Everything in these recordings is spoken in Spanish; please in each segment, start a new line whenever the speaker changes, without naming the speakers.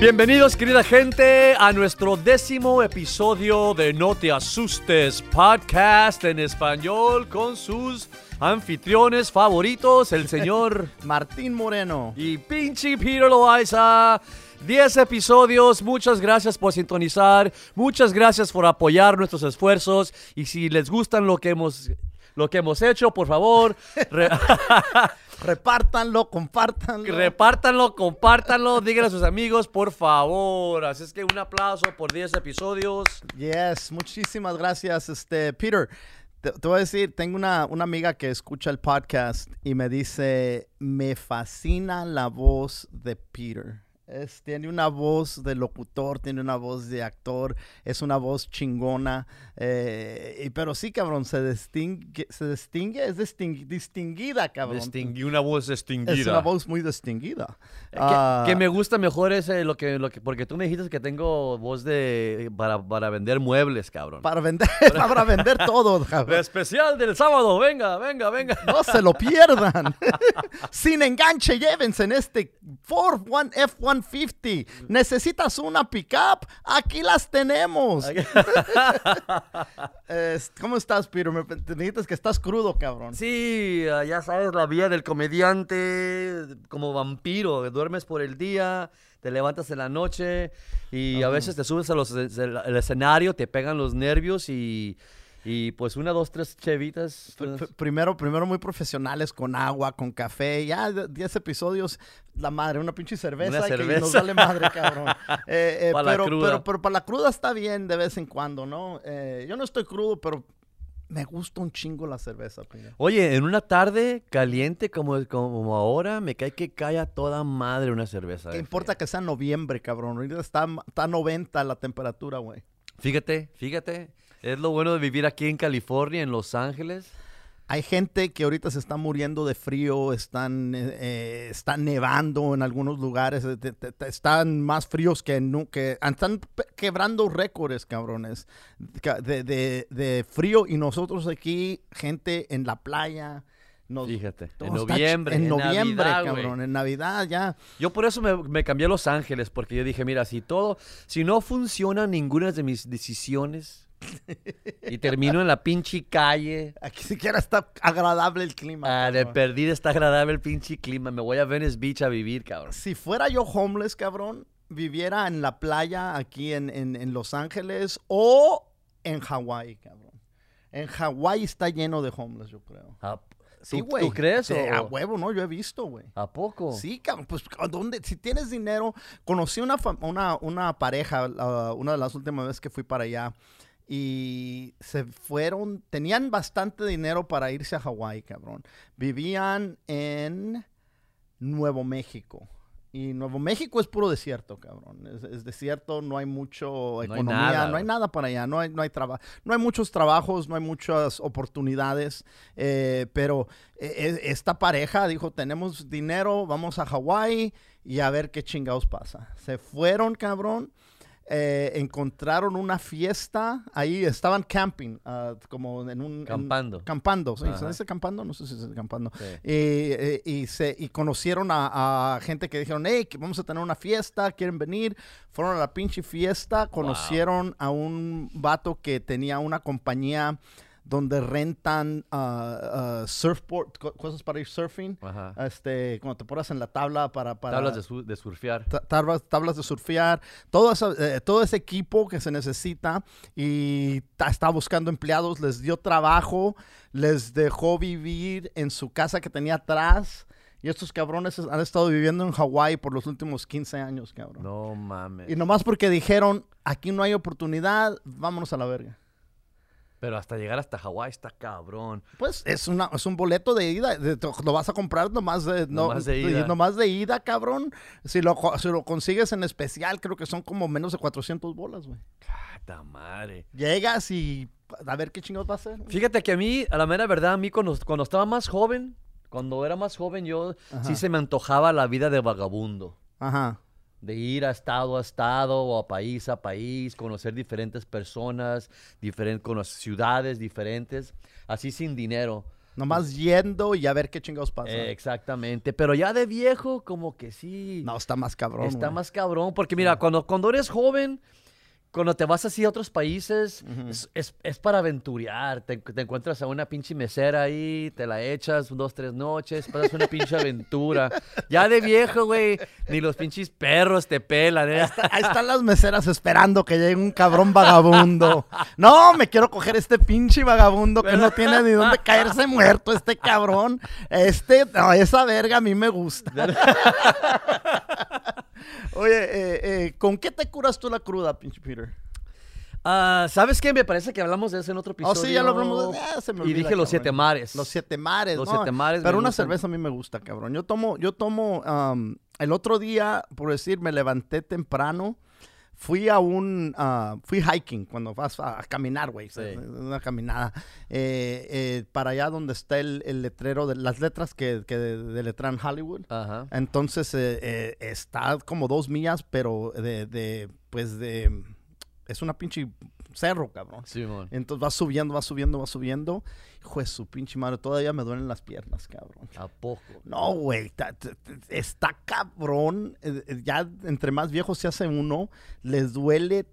Bienvenidos, querida gente, a nuestro décimo episodio de No Te Asustes podcast en español con sus anfitriones favoritos, el señor
Martín Moreno.
y pinche Peter Loaiza. 10 episodios, muchas gracias por sintonizar, muchas gracias por apoyar nuestros esfuerzos y si les gustan lo que hemos, lo que hemos hecho, por favor, re-
Repártanlo, compártanlo.
repártanlo, compártanlo, díganle a sus amigos, por favor. Así es que un aplauso por 10 episodios.
yes, muchísimas gracias, este Peter. Te, te voy a decir, tengo una, una amiga que escucha el podcast y me dice, me fascina la voz de Peter. Es, tiene una voz de locutor, tiene una voz de actor, es una voz chingona. eh, y- pero sí, cabrón, se distingue, se distingue, es disting- distinguida, cabrón.
Distingui- una voz distinguida.
es una voz muy distinguida.
Que,
Ah,
que me gusta mejor ese, lo que, lo que, porque tú me dijiste que tengo voz de, para, para vender muebles, cabrón.
para vender, para vender todo, cabrón.
El especial del sábado, venga, venga, venga.
No se lo pierdan. Sin enganche, llévense en este Ford One F-150. ¿Necesitas una pickup? Aquí las tenemos. ¿Cómo estás, Peter? Me, te dijiste que estás crudo, cabrón.
Sí, ah, ya sabes, la vida del comediante como vampiro. Duermes por el día, te levantas en la noche y a veces te subes a los, el escenario, te pegan los nervios y, y pues una, dos, tres chevitas.
P- Primero, primero muy profesionales con agua, con café. Ya de- 10 episodios, la madre, una pinche cerveza,
Una
y que
cerveza.
nos vale madre, cabrón. Eh, eh,
Pa' la
pero,
cruda.
pero, pero para la cruda está bien de vez en cuando, ¿no? Eh, yo no estoy crudo, pero me gusta un chingo la cerveza, Peter.
Oye, en una tarde caliente como, como ahora, me cae que cae a toda madre una cerveza.
¿Qué importa que sea noviembre, cabrón? Está, está 90 la temperatura, güey.
Fíjate, fíjate. Es lo bueno de vivir aquí en California, en Los Ángeles.
Hay gente que ahorita se está muriendo de frío, están, eh, está nevando en algunos lugares, eh, te- te- te- están más fríos que nunca, están quebrando récords, cabrones, ca- de, de- de frío y nosotros aquí, gente en la playa. Nos,
Fíjate, en noviembre.
En noviembre,
Navidad,
cabrón, en Navidad ya.
Yo por eso me, me cambié a Los Ángeles, porque yo dije, mira, si todo, si no funciona ninguna de mis decisiones y termino en la pinche calle,
Aquí siquiera está agradable el clima.
ah, de
cabrón.
perdida está agradable el pinche clima, me voy a Venice Beach a vivir, cabrón.
si fuera yo homeless, cabrón, viviera en la playa aquí en, en- en Los Ángeles o en Hawái, cabrón. En Hawái está lleno de homeless, yo creo.
¿A,
Sí,
¿tú-
güey.
¿Tú crees?
Sí,
o-
A huevo, ¿no? Yo he visto, güey.
¿A poco?
Sí, cabrón, pues ¿a dónde? Si tienes dinero, conocí una, una, una pareja, ah, una de las últimas veces que fui para allá, y se fueron, tenían bastante dinero para irse a Hawái, cabrón. Vivían en Nuevo México. Y Nuevo México es puro desierto, cabrón. Es, es desierto, no hay mucho
hay
economía,
nada,
no hay nada para allá, no hay, no hay trabajo, no hay muchos trabajos, no hay muchas oportunidades, eh, pero eh, eh, esta pareja dijo, tenemos dinero, vamos a Hawái y a ver qué chingados pasa. Se fueron, cabrón. Eh, encontraron una fiesta, ahí estaban camping, ah, como en un... en-
Campando.
campando, ¿sí? ¿se dice campando? No sé si se dice campando.
Sí.
Y, eh, y, se, y conocieron a, a gente que dijeron, hey, que vamos a tener una fiesta, quieren venir. Fueron a la pinche fiesta, conocieron a un vato que tenía una compañía donde rentan ah, ah, surfboard, co- cosas para ir surfing.
Ajá.
Este, cuando te pones en la tabla para... para
Tablas de, su- de surfear.
ta- tablas, tablas de surfear, todo, eso, eh, todo ese equipo que se necesita y estaba buscando empleados, les dio trabajo, les dejó vivir en su casa que tenía atrás y estos cabrones han estado viviendo en Hawái por los últimos 15 años, cabrón.
No mames.
Y nomás porque dijeron, aquí no hay oportunidad, vámonos a la verga.
Pero hasta llegar hasta Hawái está cabrón.
Pues es, una, es un boleto de ida. de- lo vas a comprar nomás de, no-
Nomás de ida.
nomás de ida, cabrón. Si lo, si lo consigues en especial, creo que son como menos de 400 bolas, güey.
¡Cata madre!
Llegas y a ver qué chingados va a güey.
Fíjate que a mí, a la mera verdad, a mí cuando, cuando estaba más joven, cuando era más joven, yo
Ajá.
sí se me antojaba la vida de vagabundo.
Ajá.
De ir a estado a estado o a país a país, conocer diferentes personas, diferentes, ciudades diferentes, así sin dinero.
Nomás yendo y a ver qué chingados pasa.
Eh, exactamente. Pero ya de viejo, como que sí.
no, está más cabrón.
está más cabrón. Porque mira, cuando, cuando eres joven, cuando te vas así a otros países, es, es- es para aventurear. Te, te encuentras a una pinche mesera ahí, te la echas dos, tres noches, pasas una pinche aventura. Ya de viejo, güey, ni los pinches perros te pelan, ¿eh?
Ahí están las meseras esperando que llegue un cabrón vagabundo. No, me quiero coger este pinche vagabundo que no tiene ni dónde caerse muerto, este cabrón. Este, no, esa verga a mí me gusta. Oye, eh, eh, ¿con qué te curas tú la cruda, pinche Peter?
Ah, ¿Sabes qué? Me parece que hablamos de eso en otro
Oh,
episodio.
sí, ya lo hablamos. Ah, se me
y dije los
cabrón.
siete mares.
Los siete mares.
Los
no,
siete mares
Pero una
gustan.
cerveza a mí me gusta, cabrón. Yo tomo, yo tomo, um, el otro día, por decir, me levanté temprano. Fui a un, ah, fui hiking cuando vas a, a caminar, güey.
Sí.
Una caminada. eh, eh, para allá donde está el, el letrero, de las letras que, que de, deletrean Hollywood.
Ajá.
Entonces eh, está como dos millas, pero de, de, pues de, es una pinche cerro, cabrón.
Simón.
Entonces va subiendo, va subiendo, va subiendo. Hijo de su pinche madre, todavía me duelen las piernas, cabrón.
¿A poco?
No, güey, está cabrón. eh, eh, Ya entre más viejo se hace uno, les duele.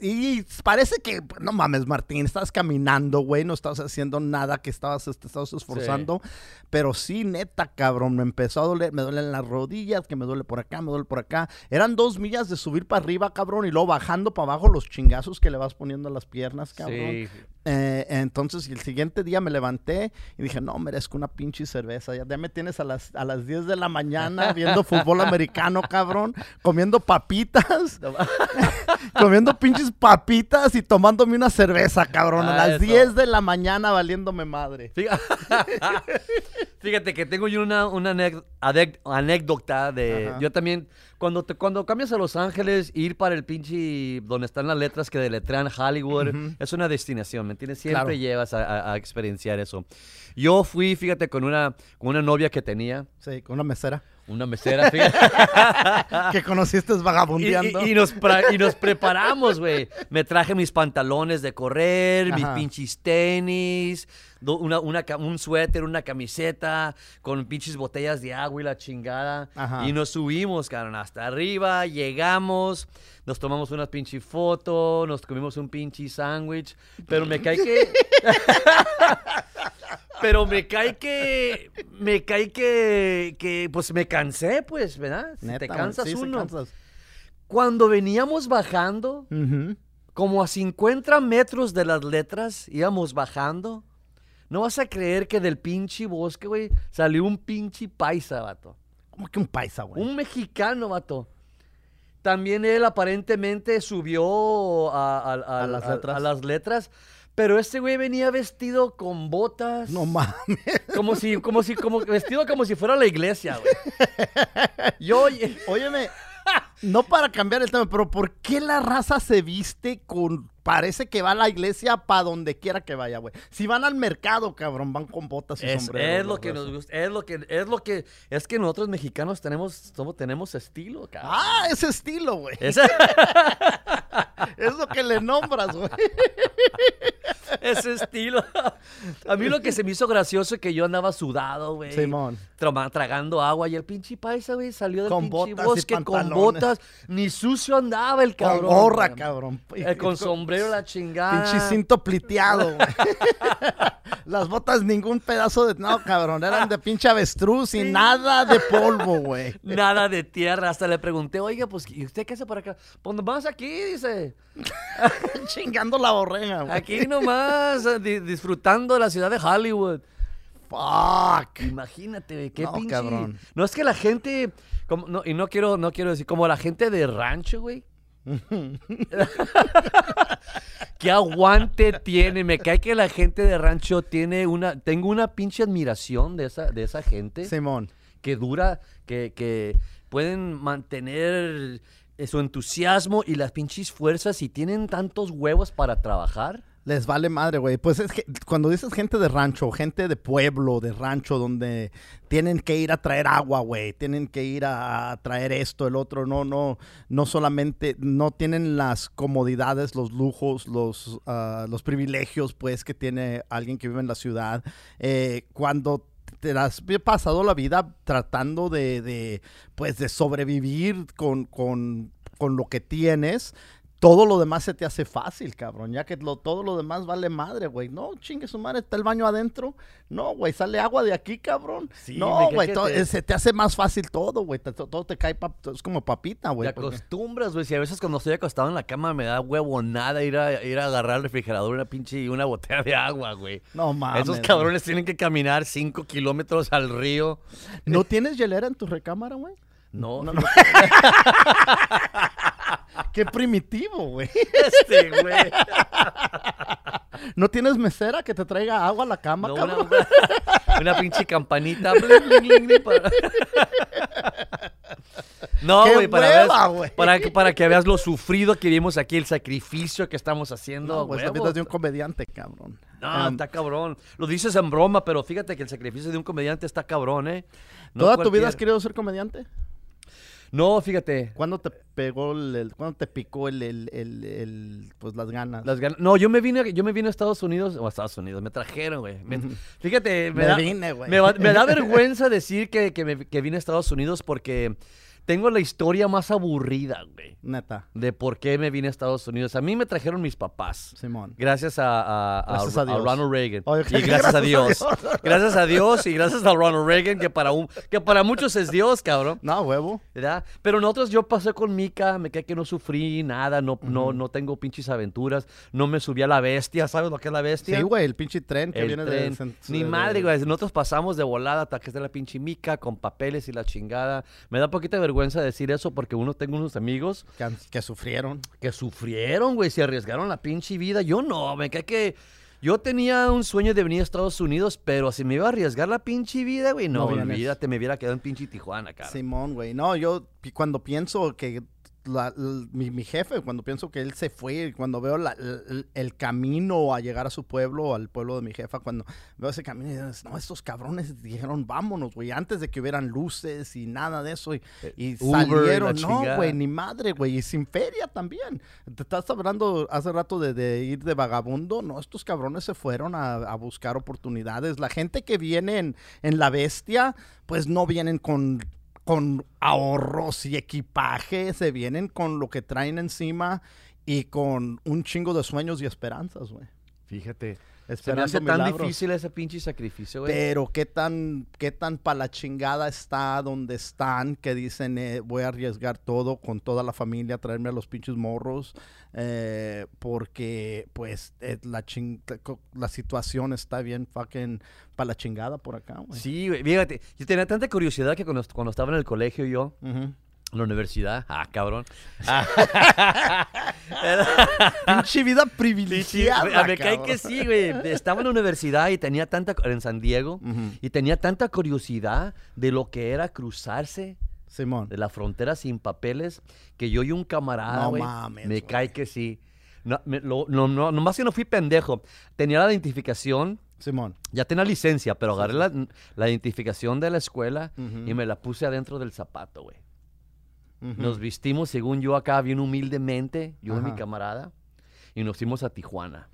Y parece que, no mames, Martín, estás caminando, güey, no estás haciendo nada que estabas, te estabas esforzando. Pero sí, neta, cabrón, me empezó a doler, me duelen las rodillas, que me duele por acá, me duele por acá. Eran dos millas de subir para arriba, cabrón, y luego bajando para abajo los chingazos que le vas poniendo a las piernas, cabrón.
Sí.
Eh, entonces, y el siguiente día me levanté y dije, no, merezco una pinche cerveza. Ya, ya me tienes a las, a las 10 de la mañana viendo fútbol americano, cabrón, comiendo papitas, comiendo pinches papitas y tomándome una cerveza, cabrón, a
Ah,
las
eso.
10 de la mañana valiéndome madre.
Fíjate, que tengo yo una, una anécdota de...
Ajá.
Yo también, cuando, te, cuando cambias a Los Ángeles, ir para el pinche... Donde están las letras que deletrean Hollywood, es una destinación, ¿me entiendes? Siempre
Claro.
llevas a, a- a experienciar eso. Yo fui, fíjate, con una, con una novia que tenía,
Sí, con una mesera
una mesera, fíjate.
que conociste vagabundeando.
y- y nos, y nos preparamos, güey. Me traje mis pantalones de correr, mis pinches tenis, una, un suéter, una camiseta, con pinches botellas de agua y la chingada.
Ajá.
Y nos subimos, cabrón, hasta arriba, llegamos, nos tomamos una pinche foto, nos comimos un pinche sándwich, pero me cae que... Pero me cae que, me cae que, que, pues me cansé, pues, ¿verdad? Si
Neta,
te cansas
sí,
uno.
cansas.
Cuando veníamos bajando, como a 50 metros de las letras, íbamos bajando. No vas a creer que del pinche bosque, güey, salió un pinche paisa, vato.
Como que un paisa, güey.
Un mexicano, vato. También él aparentemente subió a, a- a-
A las
a-
letras.
a las letras, pero este güey venía vestido con botas.
No mames.
Como si, como si, como vestido como si fuera a la iglesia, güey. Yo, oye,
Óyeme, no para cambiar el tema, pero ¿por qué la raza se viste con... Parece que va a la iglesia para donde quiera que vaya, güey. Si van al mercado, cabrón, van con botas y
Es,
sombreros.
es lo que
raza.
nos gusta, es lo que, es lo que, es que nosotros mexicanos tenemos, somos, tenemos estilo, cabrón.
Ah, ese estilo, güey.
Ese,
Es lo que le nombras, güey.
Ese estilo. A mí lo que se me hizo gracioso es que yo andaba sudado, güey.
Simón.
trama- tragando agua y el pinche paisa, güey, salió del
Con
pinche bosque con botas. Ni sucio andaba el
Con
cabrón.
gorra,
güey.
cabrón.
Eh, con sombrero la chingada.
Pinche cinto pliteado, güey. Las botas, ningún pedazo de. No, cabrón, eran de pinche avestruz y nada de polvo, güey.
Nada de tierra. Hasta le pregunté, oiga, pues, ¿y usted qué hace por acá? Pues nomás aquí, dice.
Chingando la borrega, güey.
Aquí nomás, eh, di- disfrutando de la ciudad de Hollywood.
Fuck.
Imagínate, güey, qué
No,
pinche.
cabrón.
No es que la gente. Como, no, y no quiero, no quiero decir, como la gente de rancho, güey. qué aguante tiene. Me cae que la gente de rancho tiene una. Tengo una pinche admiración de esa, de esa gente.
Simón.
que dura, que, que pueden mantener eh, su entusiasmo y las pinches fuerzas y tienen tantos huevos para trabajar.
Les vale madre, güey. Pues es que cuando dices gente de rancho, gente de pueblo, de rancho, donde tienen que ir a traer agua, güey, tienen que ir a, traer esto, el otro, no, no, no solamente, no tienen las comodidades, los lujos, los, ah, los privilegios, pues, que tiene alguien que vive en la ciudad. Eh, cuando te has pasado la vida tratando de, de pues, de sobrevivir con, con, con lo que tienes, todo lo demás se te hace fácil, cabrón. Ya que lo, todo lo demás vale madre, güey. No, chingue su madre, está el baño adentro. No, güey, sale agua de aquí, cabrón. no, güey, se te hace más fácil todo, güey. Todo, te cae, es como papita, güey.
Te acostumbras, güey. Si a veces cuando estoy acostado en la cama me da huevo nada ir a, ir a agarrar al refrigerador una pinche y una botella de agua, güey.
No mames.
Esos cabrones tienen que caminar cinco kilómetros al río.
¿No tienes hielera en tu recámara, güey?
No, no. no.
Qué primitivo, güey.
Este, güey.
¿No tienes mesera que te traiga agua a la cama, cabrón?
Una, pinche campanita. no, güey, para, para, que, para que veas lo sufrido que vimos aquí, el sacrificio que estamos haciendo.
No, güey, vida de un comediante, cabrón.
No, um, está cabrón. Lo dices en broma, pero fíjate que el sacrificio de un comediante está cabrón, ¿eh?
¿Toda tu vida has querido ser comediante?
No, fíjate.
¿Cuándo te pegó el, cuándo te picó el, el, el, pues las ganas?
Las ganas. No, yo me vine, yo me vine a Estados Unidos, o a Estados Unidos, me trajeron, güey. fíjate, me, da,
vine,
me, da vergüenza decir que, que, me, que vine a Estados Unidos porque tengo la historia más aburrida, güey.
Neta.
De por qué me vine a Estados Unidos. A mí me trajeron mis papás.
Simón.
Gracias a, Ronald Reagan. y gracias, a Dios. gracias a Dios y gracias a Ronald Reagan, que para, un, que para muchos es Dios, cabrón.
No, huevo.
¿Verdad? Pero nosotros, yo pasé con Mika, me quedé que no sufrí nada, no, no, no tengo pinches aventuras, no me subí a la bestia, ¿sabes lo que es la bestia?
Sí, güey, el pinche tren que viene de...
Ni madre, güey. Nosotros pasamos de volada hasta que esté la pinche Mika con papeles y la chingada. Me da poquita vergüenza vergüenza decir eso porque uno tengo unos amigos
que, sufrieron.
Que sufrieron, güey, se arriesgaron la pinche vida. Yo no, me cae que yo tenía un sueño de venir a Estados Unidos, pero si me iba a arriesgar la pinche vida, güey, no, no olvídate, me hubiera quedado en pinche Tijuana, cara.
Simón, güey. No, yo cuando pienso que mi, jefe, cuando pienso que él se fue, cuando veo el, camino a llegar a su pueblo, al pueblo de mi jefa, cuando veo ese camino, y digo, no, estos cabrones dijeron, vámonos, güey, antes de que hubieran luces y nada de eso, y, eh, salieron, no, güey, ni madre, güey, y sin feria también. Te estás hablando hace rato de, ir de vagabundo, no, estos cabrones se fueron a, buscar oportunidades. La gente que viene en, en la bestia, pues no vienen con con ahorros y equipaje, se vienen con lo que traen encima y con un chingo de sueños y esperanzas, güey.
Fíjate. Se me hace tan difícil ese pinche sacrificio, güey.
Pero qué tan, qué tan pa' la chingada está donde están que dicen eh, voy a arriesgar todo con toda la familia, traerme a los pinches morros, eh, porque pues la, la situación está bien fucking pa' la chingada por acá, güey.
Sí, güey, fíjate, yo tenía tanta curiosidad que cuando, cuando estaba en el colegio yo, la universidad. Ah, cabrón.
Pinche vida privilegiada.
me cae que sí, güey. Estaba en la universidad y tenía tanta. En San Diego. Y tenía tanta curiosidad de lo que era cruzarse.
Simón.
De la frontera sin papeles. Que yo y un camarada, güey. me cae que sí. No, no, no, nomás que no fui pendejo. Tenía la identificación.
Simón.
Ya tenía licencia, pero agarré la, identificación de la escuela y me la puse adentro del zapato, güey. Nos vistimos, según yo, acá bien humildemente, yo y mi camarada, y nos fuimos a Tijuana.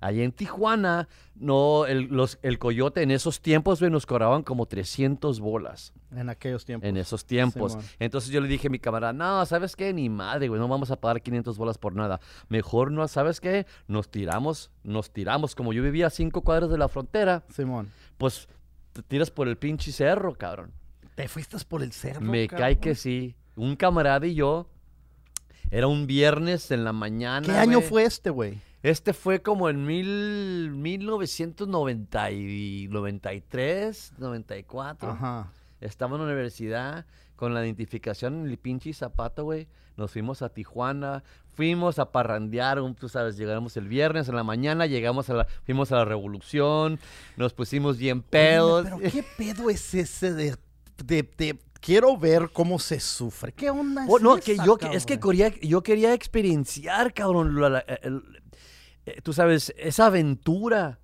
Allí en Tijuana, no, el, los, el coyote en esos tiempos nos cobraban como 300 bolas.
En aquellos tiempos.
En esos tiempos. Entonces yo le dije a mi camarada, no, ¿sabes qué? Ni madre, güey, no vamos a pagar 500 bolas por nada. Mejor no, ¿sabes qué? Nos tiramos, nos tiramos. Como yo vivía a cinco cuadros de la frontera.
Simón.
Pues te tiras por el pinche cerro, cabrón.
¿Te fuiste por el cerro?
Me cae que sí. Un camarada y yo. Era un viernes en la mañana.
¿Qué año fue este, güey?
Este fue como en mil, 1993, 94. Ajá. Estaba en la universidad con la identificación en el pinche zapato, güey. Nos fuimos a Tijuana, fuimos a parrandear, tú sabes, llegamos el viernes en la mañana, llegamos a la, fuimos a la Revolución, nos pusimos bien pedos.
pero ¿qué pedo es ese de de, quiero ver cómo se sufre. ¿Qué onda?
Oh, es no, que yo es que quería, yo quería experienciar, cabrón, eh, tú sabes, esa aventura.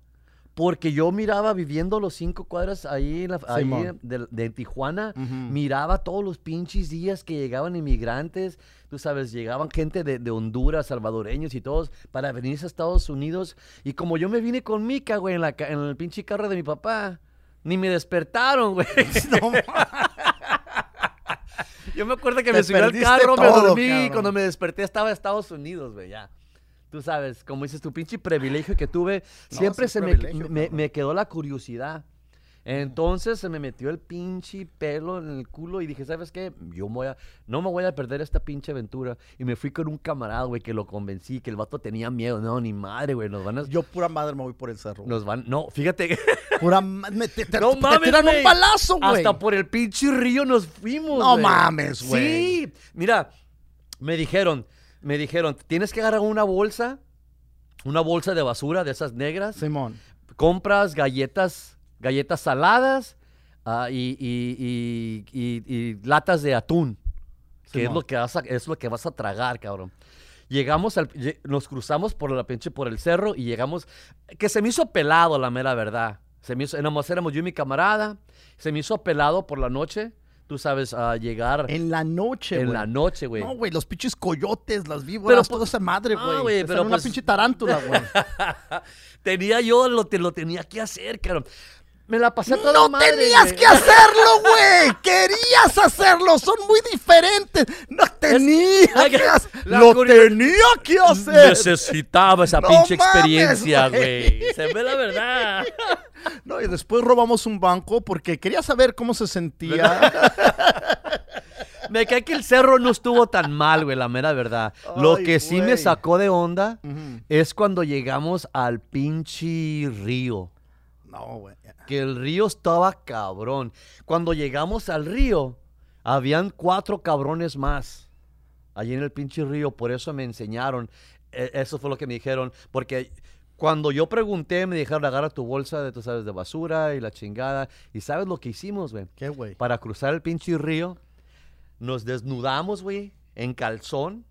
Porque yo miraba viviendo los cinco cuadras ahí, en la- ahí de, de Tijuana, miraba todos los pinches días que llegaban inmigrantes, tú sabes, llegaban gente de, de Honduras, salvadoreños y todos para venirse a Estados Unidos. Y como yo me vine con Mica, güey, en, la en el pinche carro de mi papá, ni me despertaron, güey.
No,
Yo me acuerdo que
Te
me subí al carro, me dormí, y cuando me desperté estaba en Estados Unidos, güey, ya. Tú sabes, como dices, tu pinche privilegio que tuve,
No,
siempre se me, me quedó la curiosidad. Entonces se me metió el pinche pelo en el culo y dije, ¿sabes qué? Yo voy a, no me voy a perder esta pinche aventura. Y me fui con un camarada, güey, que lo convencí, que el vato tenía miedo. No, ni madre, güey, nos van a...
yo pura madre me voy por el cerro.
Nos van, no, fíjate
Pura me- te, te-
No
te
mames,
tiran un balazo, güey.
hasta por el pinche río nos fuimos.
No mames, güey.
Sí, mira, me dijeron, me dijeron, tienes que agarrar una bolsa, una bolsa de basura de esas negras,
Simón.
compras galletas, galletas saladas ah, y, y- y- y- y latas de atún, que es lo que, vas a, es lo que vas a tragar, cabrón. Llegamos al, nos cruzamos por la pinche, por el cerro y llegamos, que se me hizo pelado la mera verdad. Se me hizo, éramos yo y mi camarada, se me hizo pelado por la noche, tú sabes, a llegar
En la noche,
en
güey.
la noche, güey.
No, güey, los pinches coyotes, las víboras,
Pero,
toda esa madre,
Ah,
güey.
güey,
Esa
pero
una
pues-
pinche tarántula, güey.
tenía yo, lo, te, lo tenía que hacer, cabrón. Me la pasé a toda
No
madre,
tenías
güey.
que hacerlo, güey. Querías hacerlo. Son muy diferentes. No tenía
la-
que hacer.
la
Lo tenía que hacer.
Necesitaba esa
No
pinche
mames,
experiencia,
güey.
güey. Se ve la verdad.
No, y después robamos un banco porque quería saber cómo se sentía.
Me cae que el cerro no estuvo tan mal, güey, la mera verdad. Lo que sí me sacó de onda es cuando llegamos al pinche río.
No, güey.
Que el río estaba cabrón. Cuando llegamos al río, habían cuatro cabrones más. Allí en el pinche río, por eso me enseñaron. E- Eso fue lo que me dijeron. Porque cuando yo pregunté, me dijeron, agarra tu bolsa de, tú sabes, de basura y la chingada. ¿Y sabes lo que hicimos, güey?
¿Qué, güey?
Para cruzar el pinche río, nos desnudamos, güey, en calzón.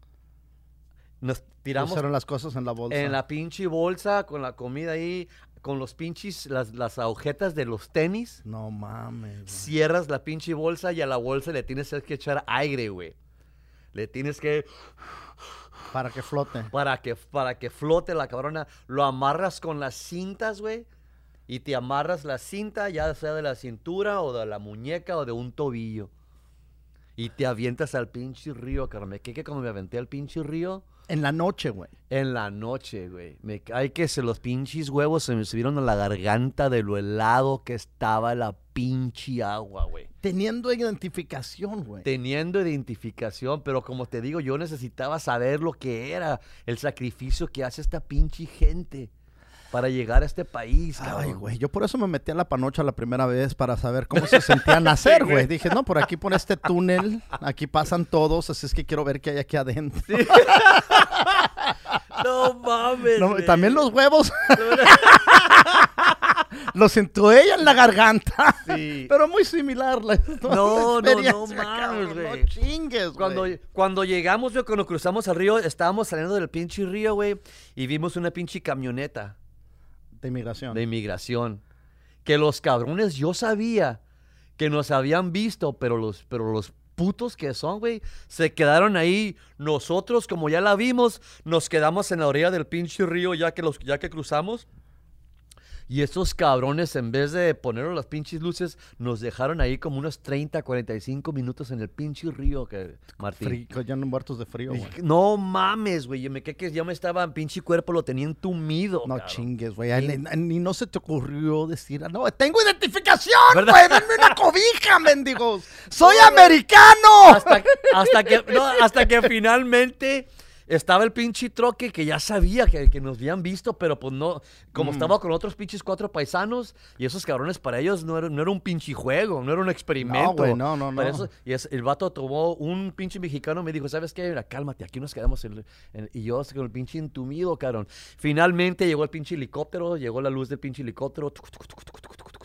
Nos tiramos
Pusieron las cosas en la bolsa.
en la pinche bolsa con la comida ahí, con los pinches, las, las agujetas de los tenis.
No mames. güey.
Cierras la pinche bolsa y a la bolsa le tienes que echar aire, güey. Le tienes que,
Para que flote.
para que, para que flote la cabrona, lo amarras con las cintas, güey. Y te amarras la cinta, ya sea de la cintura o de la muñeca o de un tobillo. Y te avientas al pinche río, cabrón. Me quedé que cuando me aventé al pinche río,
En la noche, güey.
En la noche, güey. Me cae que se los pinches huevos se me subieron a la garganta de lo helado que estaba la pinche agua, güey.
Teniendo identificación, güey.
Teniendo identificación, pero como te digo, yo necesitaba saber lo que era el sacrificio que hace esta pinche gente para llegar a este país,
Ay, güey, yo por eso me metí a la panocha la primera vez para saber cómo se sentía nacer, güey. Dije, no, por aquí por este túnel, aquí pasan todos, así es que quiero ver qué hay aquí adentro.
No mames.
No, también los huevos los sintió ella en la garganta.
Sí.
Pero muy similar la,
No, no, no mames, güey.
No chingues,
Cuando,
güey.
cuando llegamos, güey, cuando cruzamos el río, estábamos saliendo del pinche río, güey, y vimos una pinche camioneta.
De inmigración.
de inmigración. Que los cabrones, yo sabía que nos habían visto, pero los, pero los putos que son, güey, se quedaron ahí. Nosotros, como ya la vimos, nos quedamos en la orilla del pinche río ya que, los, ya que cruzamos. Y esos cabrones, en vez de ponernos las pinches luces, nos dejaron ahí como unos 30, 45 minutos en el pinche río, que, Martín.
Frío, ya no muertos de frío, güey.
No mames, güey. Yo me quedé que ya me estaba, pinche cuerpo lo tenía entumido.
No
cabrón.
chingues, güey. Ni no se te ocurrió decir, "Ah, no, tengo identificación, güey. Denme una cobija, mendigos. Soy americano.
hasta, hasta que no, hasta que finalmente estaba el pinche troque que ya sabía que, que nos habían visto, pero pues no, como estaba con otros pinches cuatro paisanos, y esos cabrones para ellos no era, no era un pinche juego, no era un experimento.
No, güey, no, no, no.
eso- y es- el vato tomó un pinche mexicano, me dijo, ¿sabes qué? Mira, cálmate, aquí nos quedamos. en- en-". y yo con el pinche entumido, cabrón. Finalmente llegó el pinche helicóptero, llegó la luz del pinche helicóptero. tuc, tuc, tuc,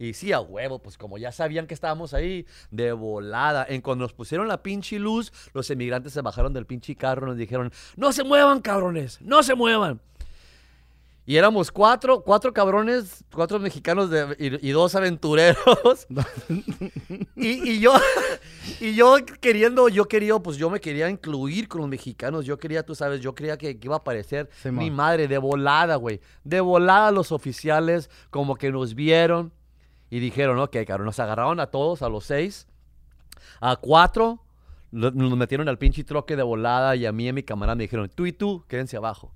Y sí, a huevo, pues como ya sabían que estábamos ahí, de volada. En cuando nos pusieron la pinche luz, los emigrantes se bajaron del pinche carro y nos dijeron, no se muevan, cabrones, no se muevan. Y éramos cuatro, cuatro cabrones, cuatro mexicanos de- y, y dos aventureros. y, y yo, y yo queriendo, yo quería, pues yo me quería incluir con los mexicanos. Yo quería, tú sabes, yo creía que, que iba a aparecer mi madre de volada, güey. De volada los oficiales como que nos vieron y dijeron, ok, cabrón, nos agarraron a todos, a los seis, a cuatro, nos metieron al pinche troque de volada y a mí y a mi camarada me dijeron, tú y tú, quédense abajo.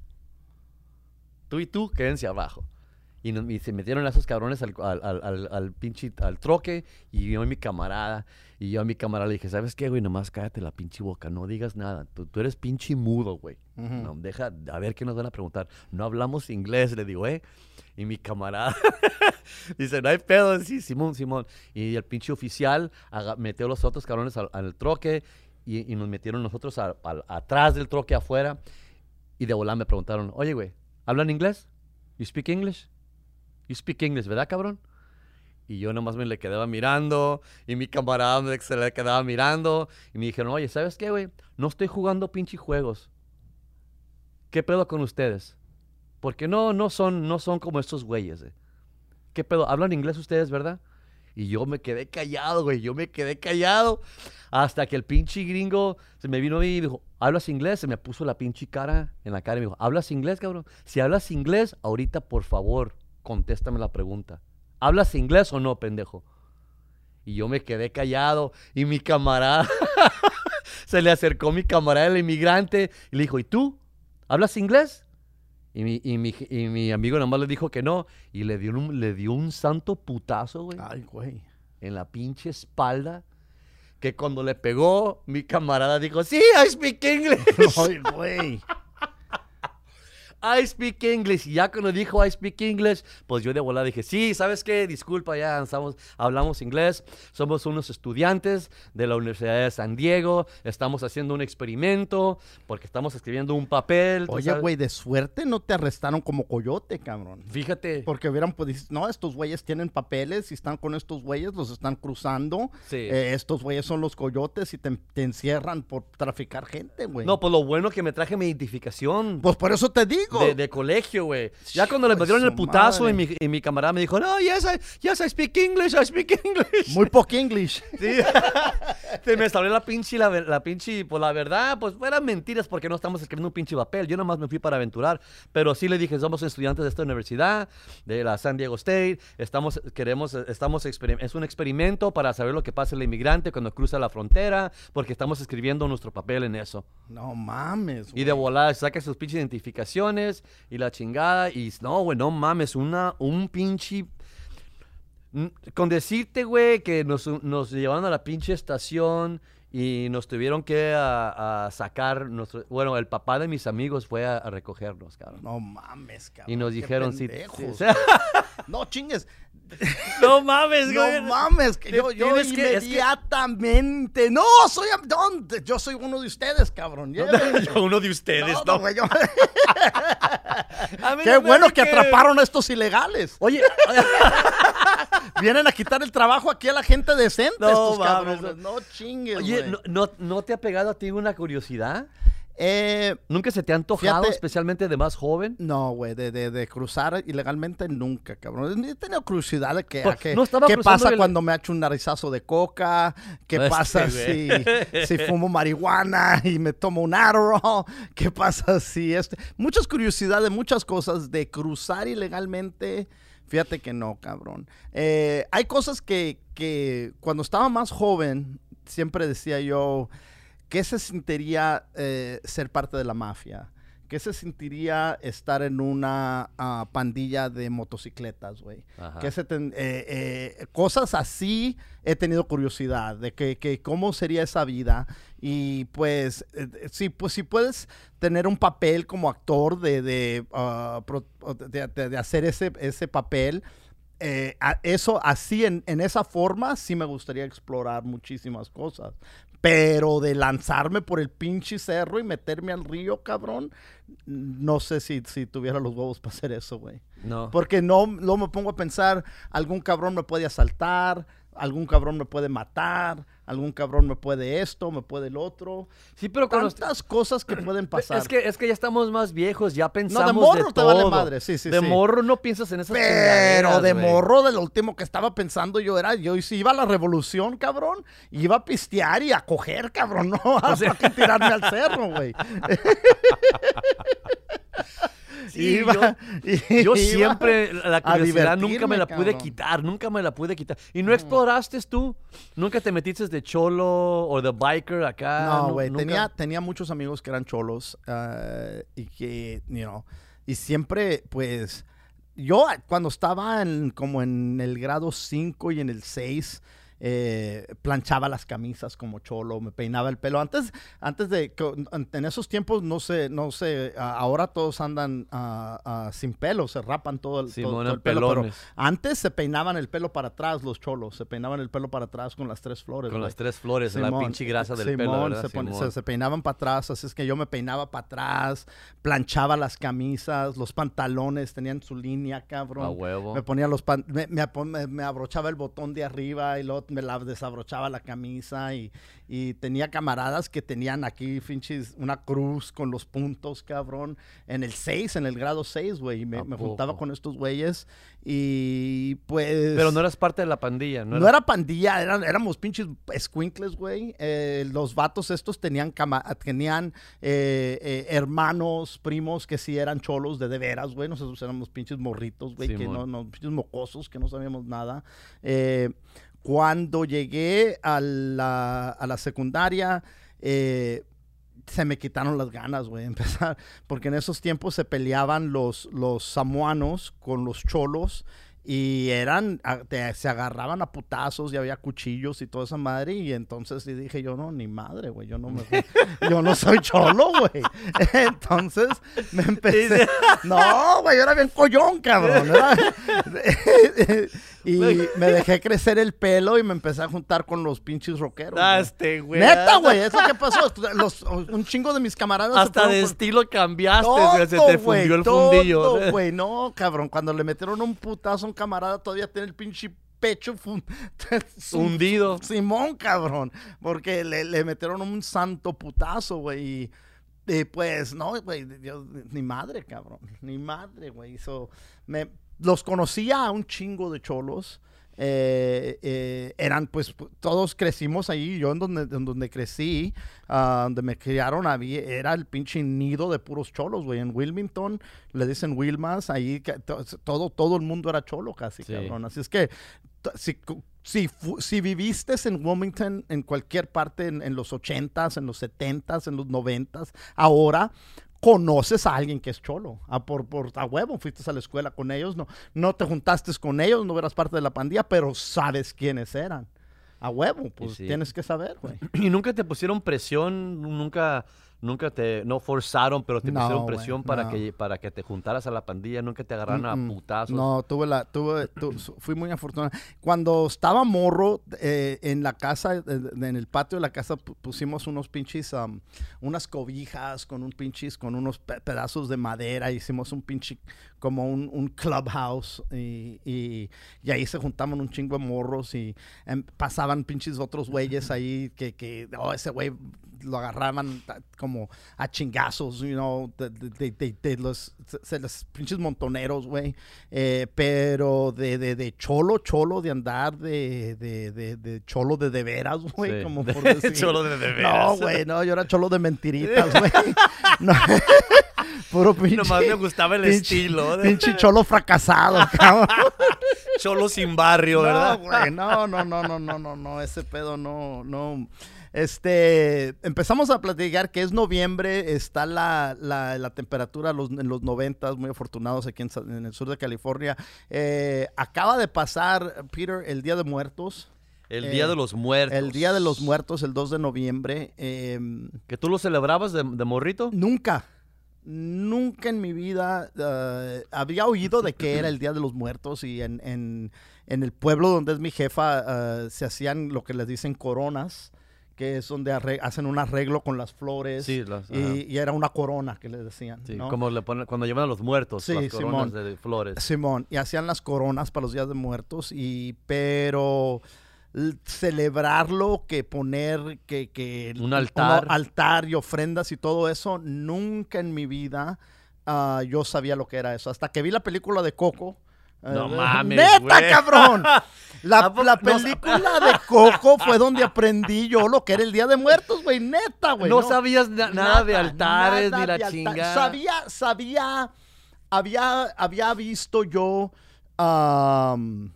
Tú y tú, quédense abajo. Y, nos- y se metieron a esos cabrones al, al, al, al- al pinche al troque y yo y mi camarada. Y yo a mi camarada le dije, ¿sabes qué, güey? Nomás cállate la pinche boca, no digas nada. Tú, tú eres pinche mudo, güey. No, deja, a ver qué nos van a preguntar. No hablamos inglés, le digo, ¿eh? Y mi camarada dice, no hay pedo. Sí, Simón, Simón. Y el pinche oficial metió a los otros cabrones al, al troque y, y nos metieron nosotros a- atrás del troque afuera. Y de volar me preguntaron, oye, güey, ¿hablan inglés? ¿You speak English? You speak English, ¿verdad, cabrón? Y yo nomás me le quedaba mirando, y mi camarada me se le quedaba mirando, y me dijeron, oye, ¿sabes qué, güey? No estoy jugando pinche juegos. ¿Qué pedo con ustedes? Porque no, no son, no son como estos güeyes, eh. ¿Qué pedo? ¿Hablan inglés ustedes, verdad? Y yo me quedé callado, güey. Yo me quedé callado. Hasta que el pinche gringo se me vino a mí y dijo, ¿hablas inglés? Se me puso la pinche cara en la cara y me dijo, ¿hablas inglés, cabrón? Si hablas inglés, ahorita, por favor, contéstame la pregunta. ¿Hablas inglés o no, pendejo? Y yo me quedé callado. Y mi camarada, se le acercó mi camarada, el inmigrante, y le dijo, ¿y tú? ¿Hablas inglés? Y mi, y mi, y mi amigo nomás le dijo que no. Y le dio un, le dio un santo putazo, güey,
Ay, güey.
en la pinche espalda. Que cuando le pegó, mi camarada dijo, sí, I speak English.
Ay, güey.
I speak English. Y ya cuando dijo I speak English, pues yo de volada dije, sí, ¿sabes qué? Disculpa, ya estamos, hablamos inglés. Somos unos estudiantes de la Universidad de San Diego. Estamos haciendo un experimento porque estamos escribiendo un papel.
Oye, güey, de suerte no te arrestaron como coyote, cabrón.
Fíjate.
Porque hubieran podido, no, estos güeyes tienen papeles y están con estos güeyes, los están cruzando.
Sí.
Eh, estos güeyes son los coyotes y te, te encierran por traficar gente, güey.
No, pues lo bueno que me traje mi identificación.
Pues por eso te digo.
De, de colegio, güey. Ya cuando le metieron el putazo y mi, y mi camarada me dijo, no, yes I, yes, I speak English, I speak English.
Muy poco English.
Sí. Se me salió la pinche, la, la pinche, pues la verdad, pues fueran mentiras porque no estamos escribiendo un pinche papel. Yo nomás me fui para aventurar. Pero sí le dije, somos estudiantes de esta universidad, de la San Diego State. Estamos, queremos, estamos, es un experimento para saber lo que pasa el inmigrante cuando cruza la frontera, porque estamos escribiendo nuestro papel en eso.
No mames,
Y de volada saca sus pinches identificaciones y la chingada. Y no, güey, no mames, una, un pinche. Con decirte, güey, que nos, nos llevaron a la pinche estación y nos tuvieron que a, a sacar. Nuestro, bueno, el papá de mis amigos fue a, a recogernos, cabrón.
No mames, cabrón.
y nos
qué
dijeron, sí.
No chingues.
no mames,
No
güey.
mames, que
Te
yo, yo
que- que-
inmediatamente. No, soy ¿dónde? yo soy uno de ustedes, cabrón. Llévenme.
Uno de ustedes,
No,
¿no?
güey, yo- Qué
no
bueno
hace
que atraparon a estos ilegales.
Oye,
Vienen a quitar el trabajo aquí a la gente decente,
No,
estos
mames,
cabrones. No chingues,
oye. ¿no, no, no te ha pegado a ti una curiosidad?
Eh,
¿Nunca se te ha antojado,
Fíjate-
especialmente de más joven?
no, güey, de, de, de cruzar ilegalmente nunca, cabrón. He tenido curiosidad de que,
Pues, no
qué pasa
el-
cuando me echo un narizazo de coca, qué
Este,
pasa si, si fumo marihuana y me tomo un Adderall, qué pasa si este... Muchas curiosidades, muchas cosas de cruzar ilegalmente. Fíjate que no, cabrón. Eh, hay cosas que, que cuando estaba más joven, siempre decía yo, ¿qué se sentiría eh, ser parte de la mafia? ¿Qué se sentiría estar en una ah, pandilla de motocicletas, güey?
Ajá.
¿Qué se ten- eh, eh, cosas así he tenido curiosidad de que, que cómo sería esa vida. Y pues, eh, eh, si, pues, si puedes tener un papel como actor de, de, ah, pro- de- de- de hacer ese, ese papel, eh, a- eso así, en, en esa forma, sí me gustaría explorar muchísimas cosas. Pero de lanzarme por el pinche cerro y meterme al río, cabrón, no sé si, si tuviera los huevos para hacer eso, güey.
No.
Porque no, no me pongo a pensar, algún cabrón me puede asaltar, algún cabrón me puede matar, algún cabrón me puede esto, me puede el otro.
Sí, pero cuando...
Tantas cosas que pueden pasar.
Es que, es que ya estamos más viejos, ya pensamos
no, de morro te vale madre, sí, sí,
De
sí.
morro no piensas en esas
Pero de morro, de lo último que estaba pensando yo era, yo si iba a la revolución, cabrón, iba a pistear y a coger, cabrón, no a
sea-
que tirarme al cerro, güey.
Sí,
Iba-
Yo
iba
siempre, la curiosidad nunca me la pude
cabrón.
quitar, nunca me la pude quitar. ¿Y no exploraste tú? ¿Nunca te metiste de cholo o de biker acá?
No, güey,
nunca?
tenía, tenía muchos amigos que eran cholos ah, y que, you know, y siempre, pues, yo cuando estaba en, como en el grado 5 y en el 6, eh, planchaba las camisas como cholo, me peinaba el pelo. Antes, antes de, en esos tiempos, no sé, no sé, ah, ahora todos andan ah, ah, sin pelo, se rapan todo el,
Sí,
todo- el pelo, pero antes se peinaban el pelo para atrás los cholos, se peinaban el pelo para atrás con las tres flores.
Con las tres flores, la
Simón,
pinche grasa del
Simón,
pelo, ¿verdad?
Se, pone-
Simón.
se- se peinaban para atrás, así es que yo me peinaba para atrás, planchaba las camisas, los pantalones tenían su línea, cabrón.
A huevo.
Me ponía los pan- me abrochaba el botón de arriba y luego me la desabrochaba la camisa y, y tenía camaradas que tenían aquí, finches, una cruz con los puntos, cabrón, en el 6, en el grado 6, güey, y me,
¿A
me juntaba con estos güeyes y pues...
Pero no eras parte de la pandilla, ¿no?
No era pandilla, eran, éramos pinches squinkles, güey. Eh, los vatos estos tenían, cama- tenían eh, eh, hermanos, primos que sí eran cholos de de veras, güey. Nosotros éramos pinches morritos, güey, que no, no, pinches mocosos, que no sabíamos nada. Eh, cuando llegué a la, a la secundaria, eh, se me quitaron las ganas, güey, empezar. Porque en esos tiempos se peleaban los, los samuanos con los cholos y eran, a- te- se agarraban a putazos y había cuchillos y toda esa madre. Y entonces sí dije yo, no, ni madre, güey, yo no me yo no soy cholo, güey. Entonces me empecé. No, güey, yo era bien collón, cabrón. era- y me dejé crecer el pelo y me empecé a juntar con los pinches rockeros.
Ah, este, güey.
Neta, güey, eso que pasó. Los- un chingo de mis camaradas.
Hasta de
por-
estilo cambiaste, güey, se te fundió el
todo,
fundillo.
güey, no, cabrón. Cuando le metieron un putazo a un camarada, todavía tiene el pinche pecho fun-
Hundido.
Simón, cabrón. Porque le, le metieron un santo putazo, güey. Y, y pues, no, güey, ni madre, cabrón. Ni madre, güey. So, me, los conocía a un chingo de cholos. Eh, eh, eran pues pu- todos crecimos ahí yo en donde, en donde crecí ah, donde me criaron había era el pinche nido de puros cholos güey en Wilmington le dicen Wilmas ahí todo todo el mundo era cholo casi
Sí.
cabrón así es que si, si, si viviste en Wilmington en cualquier parte en, en los 80s, en los 70s, en los 90s, ahora conoces a alguien que es cholo, a por, por a huevo, fuiste a la escuela con ellos, no, no te juntaste con ellos, no eras parte de la pandilla, pero sabes quiénes eran. A huevo, pues
sí.
tienes que saber, güey.
¿Y nunca te pusieron presión? ¿Nunca, nunca te, no forzaron, pero te
No,
pusieron presión para,
no.
que, para que te juntaras a la pandilla? ¿Nunca te agarraron a
Mm,
putazos?
No, tuve la, tuve, tu- fui muy afortunado. Cuando estaba morro eh, en la casa, eh, en el patio de la casa pu- pusimos unos pinches, unas cobijas con un pinches, con unos pe- pedazos de madera, hicimos un pinche, como un, un clubhouse y, y, y ahí se juntaban un chingo de morros y em, pasaban pinches otros güeyes ahí que, que oh, ese güey lo agarraban ta- como a chingazos, you know, de, de- de- de- de los, pinches montoneros, güey. Eh, pero de, cholo, cholo, de andar de, cholo de de veras, güey,
Sí.
como por decir.
Cholo de de
No,
veras.
güey, no, yo era cholo de mentiritas, güey. No. Puro pinche.
Nomás me gustaba el
pinche-
estilo. de-
Pinche cholo fracasado, cabrón.
Cholo sin barrio, ¿verdad?
No, güey, no, no, no, no, no, no, no, ese pedo no, no. Este, empezamos a platicar que es noviembre, está la, la, la temperatura los- en los noventas, muy afortunados aquí en, el sur de California. Eh, acaba de pasar, Peter, el Día de Muertos.
El
Eh,
Día de los Muertos.
El Día de los Muertos, el 2 de noviembre. em,
¿Que tú lo celebrabas de, de morrito?
Nunca, nunca en mi vida eh, había oído de que era el Día de los Muertos y en, en- en el pueblo donde es mi jefa eh, se hacían lo que les dicen coronas, que es donde hacen un arreglo con las flores.
Sí, las-
y, y era una corona que le decían.
Sí,
¿no?
como le ponen cuando llevan a los muertos,
Sí,
las coronas
Simón.
de flores.
Simón, y hacían las coronas para los días de muertos, y pero celebrarlo, que poner, que, que
Un altar.
altar y ofrendas y todo eso, nunca en mi vida ah, yo sabía lo que era eso. Hasta que vi la película de Coco.
No
eh,
mames,
¡Neta, cabrón! La, la película de Coco fue donde aprendí yo lo que era el Día de Muertos, güey. Neta, güey.
no, sabías na- nada, de altares
nada
ni la chingada.
Sabía, sabía, había, había visto yo, am,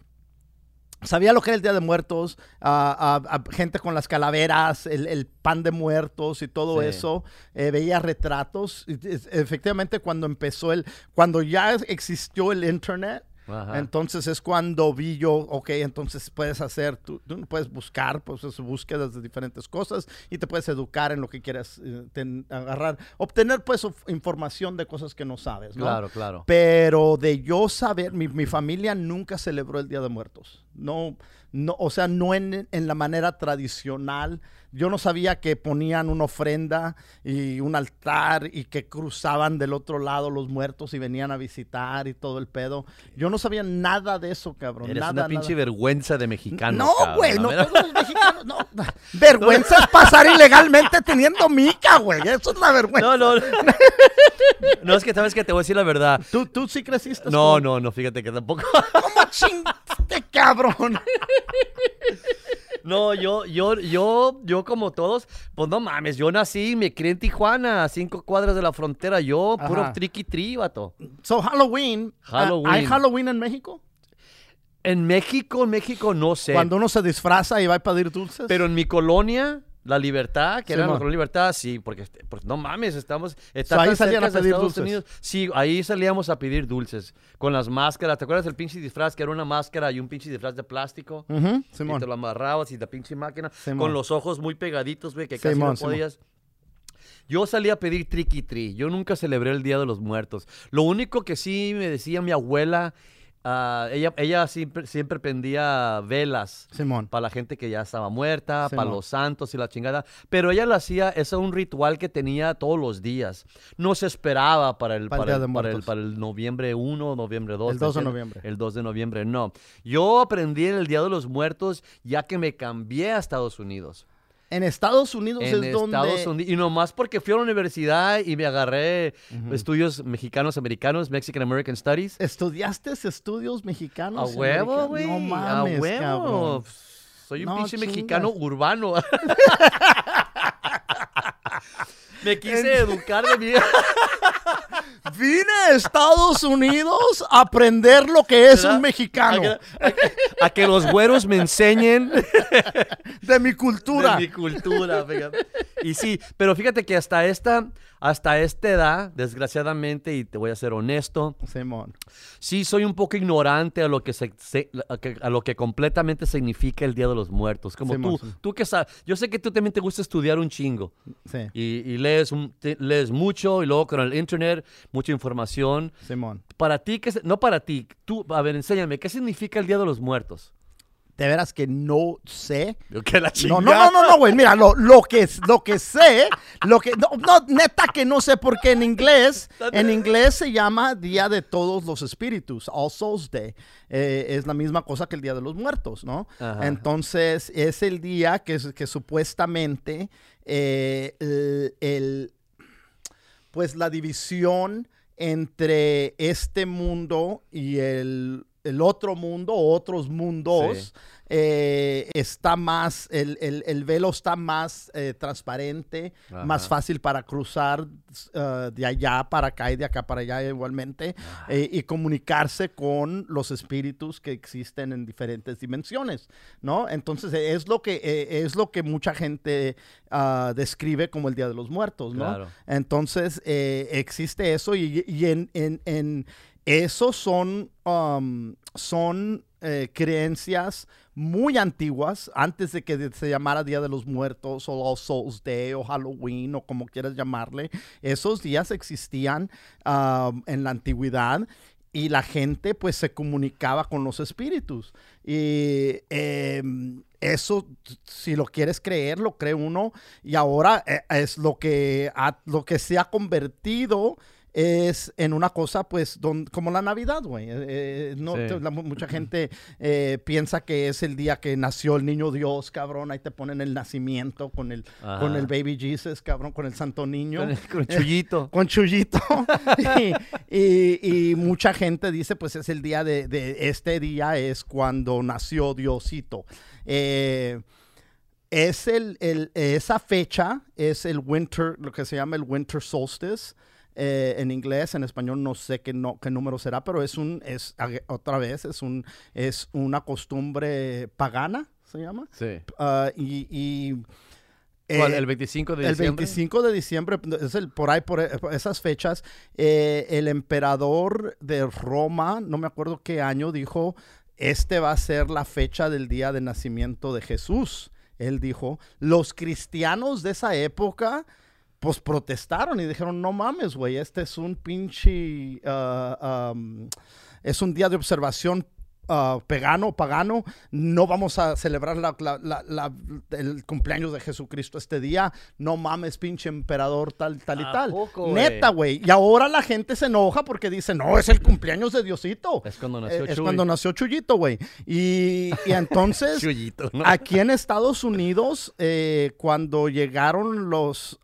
sabía lo que era el Día de Muertos, a, a- a gente con las calaveras, el, el pan de muertos y todo
Sí.
eso. Eh, veía retratos. Efectivamente, cuando empezó el, cuando ya existió el internet.
Ajá.
Entonces es cuando vi yo, ok, entonces puedes hacer, tú, tú puedes buscar, pues es búsquedas de diferentes cosas y te puedes educar en lo que quieras eh, ten- agarrar, obtener pues of- información de cosas que no sabes, ¿no?
Claro, claro.
Pero de yo saber, mi, mi familia nunca celebró el Día de Muertos. No, no, o sea, no en, en la manera tradicional. Yo no sabía que ponían una ofrenda y un altar y que cruzaban del otro lado los muertos y venían a visitar y todo el pedo. Yo no sabía nada de eso, cabrón.
Eres
nada,
una
nada.
pinche vergüenza de mexicano.
No, güey, no todos los mexicanos, no. Vergüenza es pasar ilegalmente teniendo mica, güey. Eso es la vergüenza.
No, no. No, es que sabes que te voy a decir la verdad.
¿Tú, tú sí creciste.
No, no, no, fíjate que tampoco.
¿Cómo chingaste, cabrón?
No, yo, yo, yo, yo como todos, pues no mames, yo nací me crié en Tijuana, a cinco cuadras de la frontera. Yo, puro triqui tri, vato.
So, Halloween.
Halloween.
¿Hay Halloween en México?
En México, en México no sé.
Cuando uno se disfraza y va a pedir dulces.
Pero en mi colonia, La Libertad, que era la Libertad, sí, porque, porque no mames, estamos.
So, ahí
tan
salían
cerca
a
de
pedir
Estados
dulces.
Unidos. Sí, ahí salíamos a pedir dulces con las máscaras. ¿Te acuerdas del pinche disfraz que era una máscara y un pinche disfraz de plástico?
Ujú,
Y
Simón.
te lo amarrabas y la pinche máquina
Simón.
con los ojos muy pegaditos, güey, que casi
Simón,
no podías. Yo salí a pedir triqui tri. Yo nunca celebré el Día de los Muertos. Lo único que sí me decía mi abuela, ah, ella, ella siempre, siempre prendía velas
Simón.
para la gente que ya estaba muerta, para los santos y la chingada. Pero ella lo hacía, eso es un ritual que tenía todos los días. No se esperaba para el,
Para el
para el, para el,
Muertos.
para el noviembre 1, noviembre 2.
El
¿me
2 de noviembre.
El 2 de noviembre, no. Yo aprendí en el Día de los Muertos ya que me cambié a Estados Unidos.
En Estados Unidos
En
es donde...
Estados Unidos. Y nomás porque fui a la universidad y me agarré estudios mexicanos americanos, Mexican American Studies.
¿Estudiaste estudios
A
mexicanos?
huevo,
americanos?
güey.
No mames,
a huevo.
cabrón.
Soy un
No
pinche
chingas.
mexicano urbano. Me quise educar de mi...
Vine a Estados Unidos a aprender lo que es
¿Verdad?
un mexicano.
A que, a que- a que los güeros me enseñen
De mi cultura.
de mi cultura. fíjate. Y sí, pero fíjate que hasta esta, hasta esta edad, desgraciadamente, y te voy a ser honesto,
Simón.
sí soy un poco ignorante a lo que, se, se- a lo que completamente significa el Día de los Muertos. Como
Simón,
tú, tú que sabes, yo sé que tú también te gusta estudiar un chingo.
Sí,
Y, y lees, un- te- lees mucho y luego con el internet, mucha información.
Simón.
Para ti, ¿qué, se- no para ti, tú, a ver, enséñame, ¿qué significa el Día de los Muertos?
De veras que no sé.
Que la
No, no, no, no, no, güey. Mira, lo, lo, que, lo que sé, lo que. No, no, neta que no sé por qué en inglés. En inglés se llama Día de Todos los Espíritus, All Souls Day. Eh, es la misma cosa que el Día de los Muertos, ¿no?
Ajá.
Entonces, es el día que, que supuestamente eh, el- el, pues la división entre este mundo y el, el otro mundo, otros mundos,
Sí.
eh, está más, el, el- el velo está más eh, transparente,
Ajá.
más fácil para cruzar eh, de allá para acá y de acá para allá igualmente, eh, y comunicarse con los espíritus que existen en diferentes dimensiones, ¿no? Entonces es lo que, es lo que mucha gente ah, describe como el Día de los Muertos, ¿no?
Claro.
Entonces existe eso y, y en, en, en eso son, um, son eh, creencias muy antiguas, antes de que se llamara Día de los Muertos o Souls Day o Halloween o como quieras llamarle. Esos días existían um, en la antigüedad y la gente pues se comunicaba con los espíritus. Y em, eso, si lo quieres creer, lo cree uno. Y ahora eh, es lo que, lo que se ha convertido es en una cosa, pues, don- como la Navidad, güey. Eh, eh, no,
Sí.
te- la- mucha gente eh, piensa que es el día que nació el niño Dios, cabrón. Ahí te ponen el nacimiento con el, con el baby Jesus, cabrón, con el santo niño.
Con, el- con chullito.
Con Chuyito. y, y- y mucha gente dice, pues es el día de, de- este día es cuando nació Diosito. Eh, es el, el- esa fecha es el winter, lo que se llama el winter solstice. Eh, en inglés, en español no sé qué, no, qué número será, pero es un, es otra vez, es un, es una costumbre pagana, se llama.
Sí.
Ah, y, y,
¿Cuál?
eh,
¿El 25 de
el
diciembre?
25 de diciembre, es el, por ahí, por, por esas fechas, eh, el emperador de Roma, no me acuerdo qué año, dijo, este va a ser la fecha del día de nacimiento de Jesús. Él dijo, los cristianos de esa época, pues protestaron y dijeron, no mames, güey, este es un pinche, am, es un día de observación ah, pagano, pagano, no vamos a celebrar la- la- la- la- el cumpleaños de Jesucristo este día. No mames, pinche emperador, tal, tal y
¿A
tal.
poco?
Neta, güey. Y ahora la gente se enoja porque dice, no, es el cumpleaños de Diosito.
Es cuando nació
Eh, es
Chuy.
cuando nació Chuyito, güey. Y, y entonces,
Chuyito, ¿no?
aquí en Estados Unidos, eh, cuando llegaron los...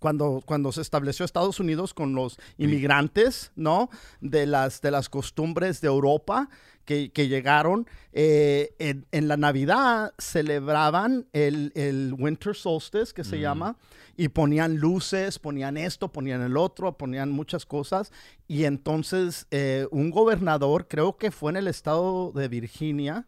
cuando, cuando se estableció Estados Unidos con los inmigrantes, ¿no? De las, de las costumbres de Europa que, que llegaron, eh, en, en la Navidad celebraban el, el Winter Solstice, que se llama, y ponían luces, ponían esto, ponían el otro, ponían muchas cosas. Y entonces eh, un gobernador, creo que fue en el estado de Virginia,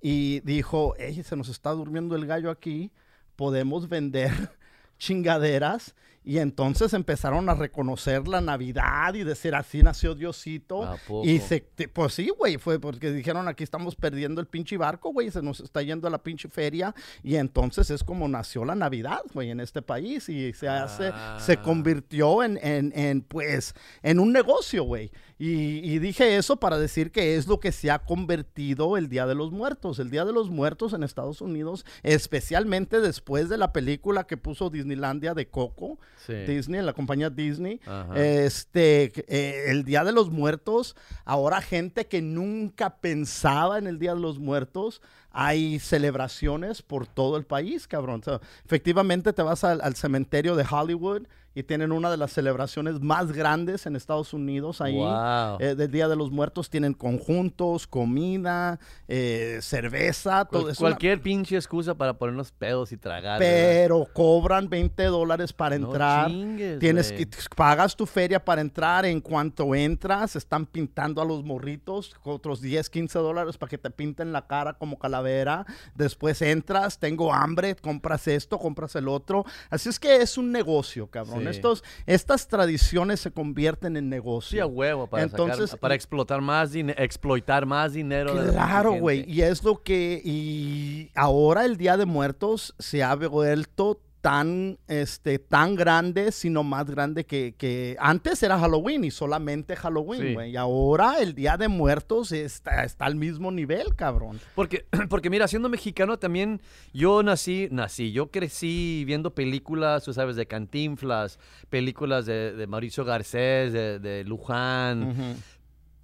y dijo, "Ey, se nos está durmiendo el gallo aquí, podemos vender chingaderas. Y entonces empezaron a reconocer la Navidad y decir, así nació Diosito.
¿A poco?
Y se, pues sí, güey, fue porque dijeron, aquí estamos perdiendo el pinche barco, güey, se nos está yendo a la pinche feria. Y entonces es como nació la Navidad, güey, en este país. Y se hace, se
Ah.
convirtió en, en, en, pues, en un negocio, güey. Y, y dije eso para decir que es lo que se ha convertido el Día de los Muertos. El Día de los Muertos en Estados Unidos, especialmente después de la película que puso Disneylandia de Coco,
Sí.
Disney, la compañía Disney.
Ajá.
Este, eh, el Día de los Muertos, ahora gente que nunca pensaba en el Día de los Muertos, hay celebraciones por todo el país, cabrón. O sea, efectivamente te vas al, al cementerio de Hollywood y tienen una de las celebraciones más grandes en Estados Unidos ahí.
Wow.
eh, del Día de los Muertos tienen conjuntos, comida, eh, cerveza, todo
Cual-
una-
cualquier pinche excusa para ponernos pedos y tragar. ¿verdad?
pero cobran 20 dólares para
No
entrar.
chingues,
Tienes que pagas tu feria para entrar. En cuanto entras, están pintando a los morritos otros 10, 15 dólares para que te pinten la cara como calavera. Después entras, tengo hambre, compras esto, compras el otro. Así es que es un negocio, cabrón.
Sí.
Estos, estas tradiciones se convierten en negocio.
Sí, a huevo, para, sacar-
Entonces,
para explotar más dinero, exploitar más dinero.
Claro, güey. Y es lo que. Y ahora el Día de Muertos se ha vuelto tan, este, tan grande, sino más grande que, que antes era Halloween y solamente Halloween,
Sí.
güey. Y ahora el Día de Muertos está, está al mismo nivel, cabrón.
Porque, porque mira, siendo mexicano también, yo nací, nací, yo crecí viendo películas, tú sabes, de Cantinflas, películas de, de Mauricio Garcés, de, de Luján.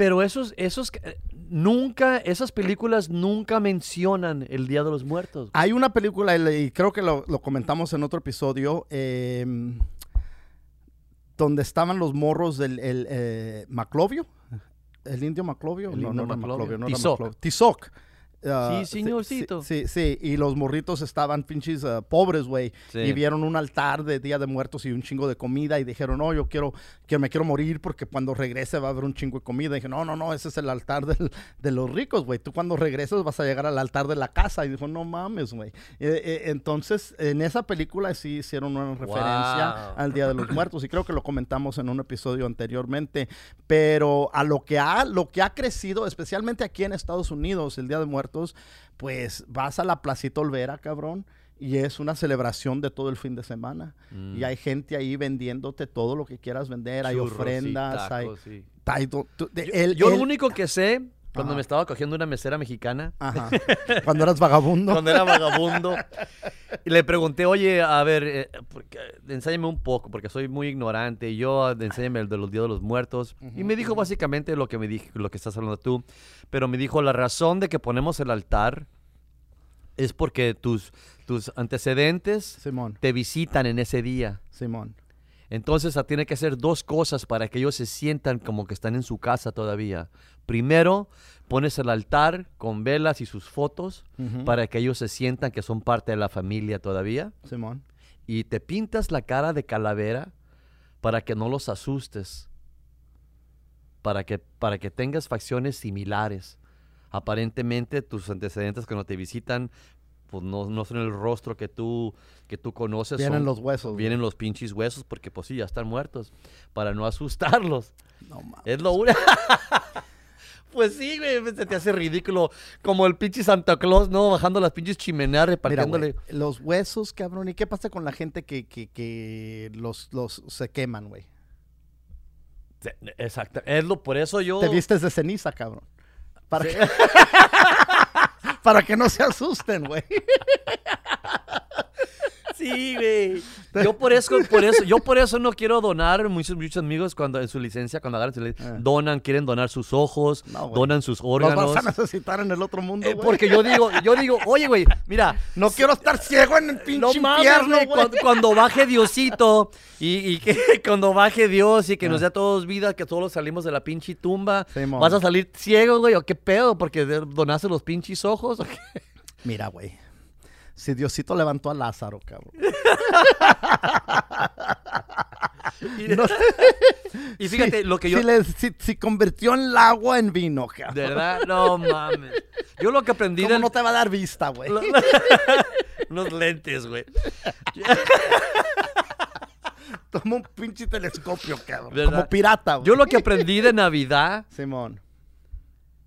Pero esos, esos, eh, nunca, esas películas nunca mencionan el Día de los Muertos.
Hay una película, y creo que lo, lo comentamos en otro episodio, eh, donde estaban los morros del el, eh, Maclovio. ¿El indio Maclovio?
El
no, no era
Maclovio.
No era
Tizoc.
Maclovio. Tizoc. Ah,
Sí, señorcito.
Sí, sí, sí, y los morritos estaban pinches ah, pobres, güey.
Sí.
Y vieron un altar de Día de Muertos y un chingo de comida y dijeron, no, yo quiero, que me quiero morir porque cuando regrese va a haber un chingo de comida. Y dije, no, no, no, ese es el altar del- de los ricos, güey. Tú cuando regresas vas a llegar al altar de la casa. Y dijo, no mames, güey. Eh, eh, entonces, en esa película sí hicieron una referencia
Wow.
al Día de los Muertos y creo que lo comentamos en un episodio anteriormente. Pero a lo que ha, lo que ha crecido, especialmente aquí en Estados Unidos, el Día de Muertos, pues vas a la Placita Olvera, cabrón. Y es una celebración de todo el fin de semana.
Mm.
Y hay gente ahí vendiéndote todo lo que quieras vender. Hay
Churros
ofrendas, hay...
tacos y-
hay do- tu- de-
Yo,
el-
yo
el-
lo único que sé Cuando
Ajá.
me estaba cogiendo una mesera mexicana.
Ajá. Cuando eras vagabundo.
Cuando era vagabundo. y le pregunté, oye, a ver, eh, porque- enséñame un poco, porque soy muy ignorante. Y yo, ah, enséñame el de los días de los muertos. y me dijo básicamente lo que me dije, lo que estás hablando tú. Pero me dijo, la razón de que ponemos el altar es porque tus, tus antecedentes
Simón,
te visitan en ese día.
Simón.
Entonces ah, tiene que hacer dos cosas para que ellos se sientan como que están en su casa todavía. Primero, pones el altar con velas y sus fotos para que ellos se sientan que son parte de la familia todavía.
Simón.
Y te pintas la cara de calavera para que no los asustes. Para que, para que tengas facciones similares. Aparentemente tus antecedentes cuando te visitan pues no, no son el rostro que tú, que tú conoces.
Vienen
son-
los huesos. güey.
Vienen los pinches huesos porque pues sí, ya están muertos. Para no asustarlos.
No mames.
Es lo único. pues sí, güey, se te hace ridículo. Como el pinche Santa Claus, ¿no? Bajando las pinches chimeneas,
Mira,
repartiéndole.
güey, los huesos, cabrón. ¿Y qué pasa con la gente que, que, que los, los se queman, güey?
Exacto. Es lo, por eso yo.
Te vistes de ceniza, cabrón. Para, que, para que no se asusten, güey.
Sí, güey. Yo por eso, por eso, yo por eso no quiero donar. Muchos, muchos amigos cuando en su licencia, cuando agarran su licencia,
Ah.
donan, quieren donar sus ojos,
No,
donan sus
Los
órganos.
vas a necesitar en el otro mundo,
Eh, porque yo digo, yo digo, oye, güey, mira,
No quiero estar ciego en el
No
pinche
mames,
infierno,
güey. cuando, cuando baje Diosito y, y que cuando baje Dios y que nos dé a todos vida, que todos salimos de la pinche tumba. ¿vas a salir ciego, güey? ¿O qué pedo? ¿Porque donaste los pinches ojos? ¿O qué?
Mira, güey. Si Diosito levantó a Lázaro, cabrón.
Y,
No-
y fíjate,
Si-
lo que yo...
Si, le- si- si convirtió el agua en vino, cabrón.
De verdad, no mames. Yo lo que aprendí
¿Cómo
del...
no te va a dar vista, güey?
Unos lentes, güey.
Toma un pinche telescopio, cabrón.
¿Verdad?
Como pirata, güey.
Yo lo que aprendí de Navidad
Simón.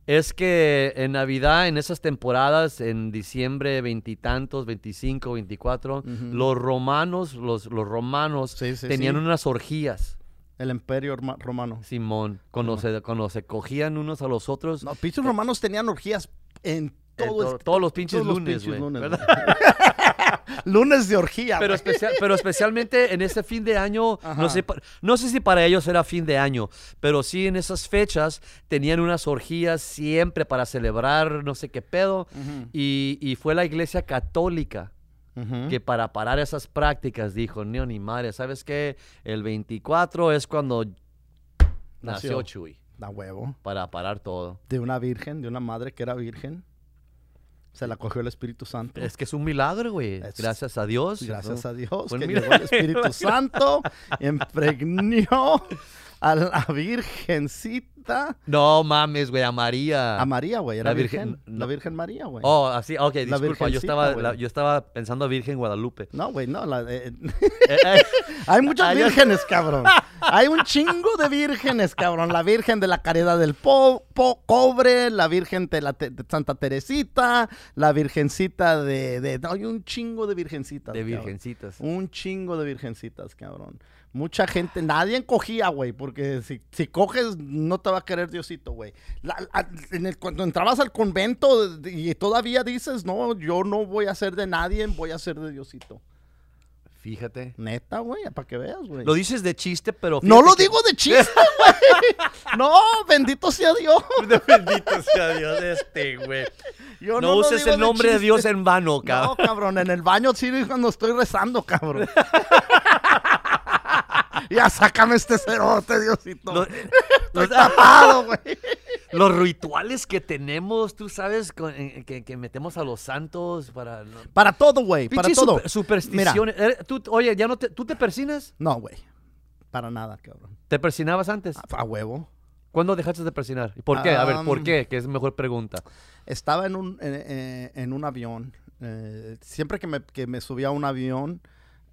Es que en Navidad, en esas temporadas, en diciembre veintitantos, 25, 24,
Ujú.
los romanos, los, los romanos
Sí, sí,
tenían
sí.
unas orgías,
El imperio roma- romano.
Simón, cuando se, cuando se cogían unos a los otros.
No, pinches romanos tenían orgías en
eh,
todo
to-
este-
todos los pinches
todos los
lunes,
pinches
güey.
lunes,
¿verdad?
Lunes de orgía,
Pero, especial, pero especialmente en ese fin de año,
Ajá.
no sé, no sé si para ellos era fin de año, pero sí en esas fechas tenían unas orgías siempre para celebrar no sé qué pedo. Y, y fue la iglesia católica que para parar esas prácticas dijo, no, ni madre, ¿sabes qué? El 24 es cuando nació,
Nació.
Chuy,
Da huevo.
para parar todo.
De una virgen, de una madre que era virgen. Se la cogió el Espíritu Santo.
Es que es un milagro, güey. Gracias a Dios.
Gracias
¿no?
a Dios que llegó el Espíritu Santo, impregnó a la virgencita.
No mames, güey, a María.
A María, güey. Era
La
virgen.
Virgen-
La. Virgen María, güey.
Oh, así, ok, disculpa, yo estaba, la- yo estaba pensando a Virgen Guadalupe.
No, güey, no. la- eh,
Eh, eh,
hay muchas vírgenes, cabrón. Hay un chingo de vírgenes, cabrón. La Virgen de la Caridad del po, po- Cobre, la Virgen de, la Te- de Santa Teresita, la Virgencita de... de- hay un chingo de virgencitas.
de
cabrón.
virgencitas.
Un chingo de virgencitas, cabrón. Mucha gente, nadie cogía, güey, porque si, si coges no te va a querer Diosito, güey. En el- cuando entrabas al convento y todavía dices, no, yo no voy a ser de nadie, voy a ser de Diosito.
Fíjate.
Neta, güey, para que veas, güey.
Lo dices de chiste, pero...
No lo
que-
digo de chiste, güey. No, bendito sea Dios.
Bendito sea Dios este, güey.
Yo
No,
lo
uses el nombre de
chiste.
Dios en vano,
No,
cabrón.
cabrón, en el baño sí cuando estoy rezando, cabrón. ya sácame este cerote, Diosito.
Los,
tapado, güey.
los rituales que tenemos, tú sabes, con- que, que metemos a los santos para... no-
Para todo, güey, para todo.
super- supersticiones. Eh, tú- oye, ya no te, ¿tú te persinas?
No, güey. Para nada, cabrón.
¿Te persinabas antes?
A, a huevo.
¿Cuándo dejaste de persinar? ¿Y ¿Por qué? A ver, ¿por
Am,
qué? Que es mejor pregunta.
Estaba en un, en, eh, en un avión. eh, siempre que me, que me subía a un avión,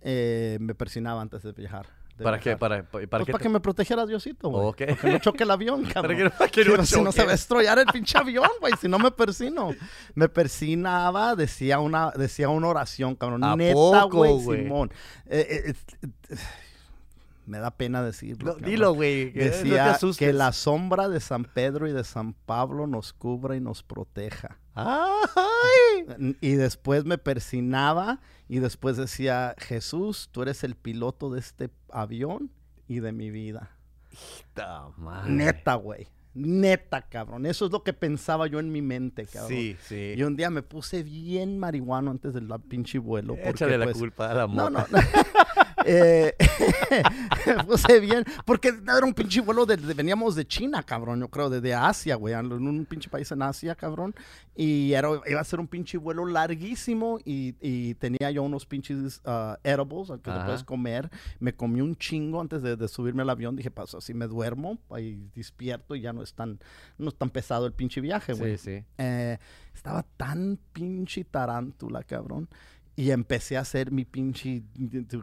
eh, me persinaba antes de viajar.
¿Para qué? ¿Para, para,
Pues
qué
para
te-
que me protegiera Diosito, güey. Para que no choque el avión, cabrón.
Para que no-
si no se va a estrellar el pinche avión, güey. Si no me persino. Me persinaba, decía una, decía una oración, cabrón.
¿A
Neta, güey? Simón. Eh, eh, eh, me da pena decirlo.
No, dilo, güey. no
Decía que la sombra de San Pedro y de San Pablo nos cubra y nos proteja.
¡Ay!
Y después me persinaba y después decía, Jesús, tú eres el piloto de este avión y de mi vida.
Madre.
Neta, güey. Neta, cabrón. Eso es lo que pensaba yo en mi mente, cabrón.
Sí, sí.
Y un día me puse bien marihuano antes del pinche vuelo. Porque,
Échale la
pues,
culpa a la mota.
no. no. Eh, puse bien. Porque era un pinche vuelo de, de- veníamos de China, cabrón. Yo creo, de, de Asia, güey. En un pinche país en Asia, cabrón. Y era, iba a ser un pinche vuelo larguísimo. Y, y tenía yo unos pinches ah, edibles que te
Ajá.
puedes comer. Me comí un chingo antes de, de subirme al avión. Dije, paso, así me duermo. Ahí despierto y ya no es tan, no es tan pesado el pinche viaje, güey.
Sí, sí.
Eh, estaba tan pinche tarántula, cabrón. Y empecé a hacer mi pinche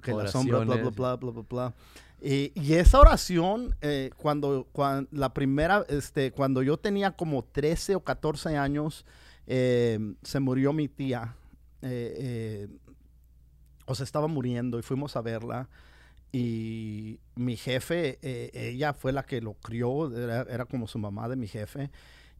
que la sombra, bla, bla, bla, bla, bla, bla. Y, y esa oración, eh, cuando, cuando la primera, este, cuando yo tenía como 13 o 14 años, eh, se murió mi tía. Eh, eh, o sea, estaba muriendo y fuimos a verla. Y mi jefe, eh, ella fue la que lo crió, era, era como su mamá de mi jefe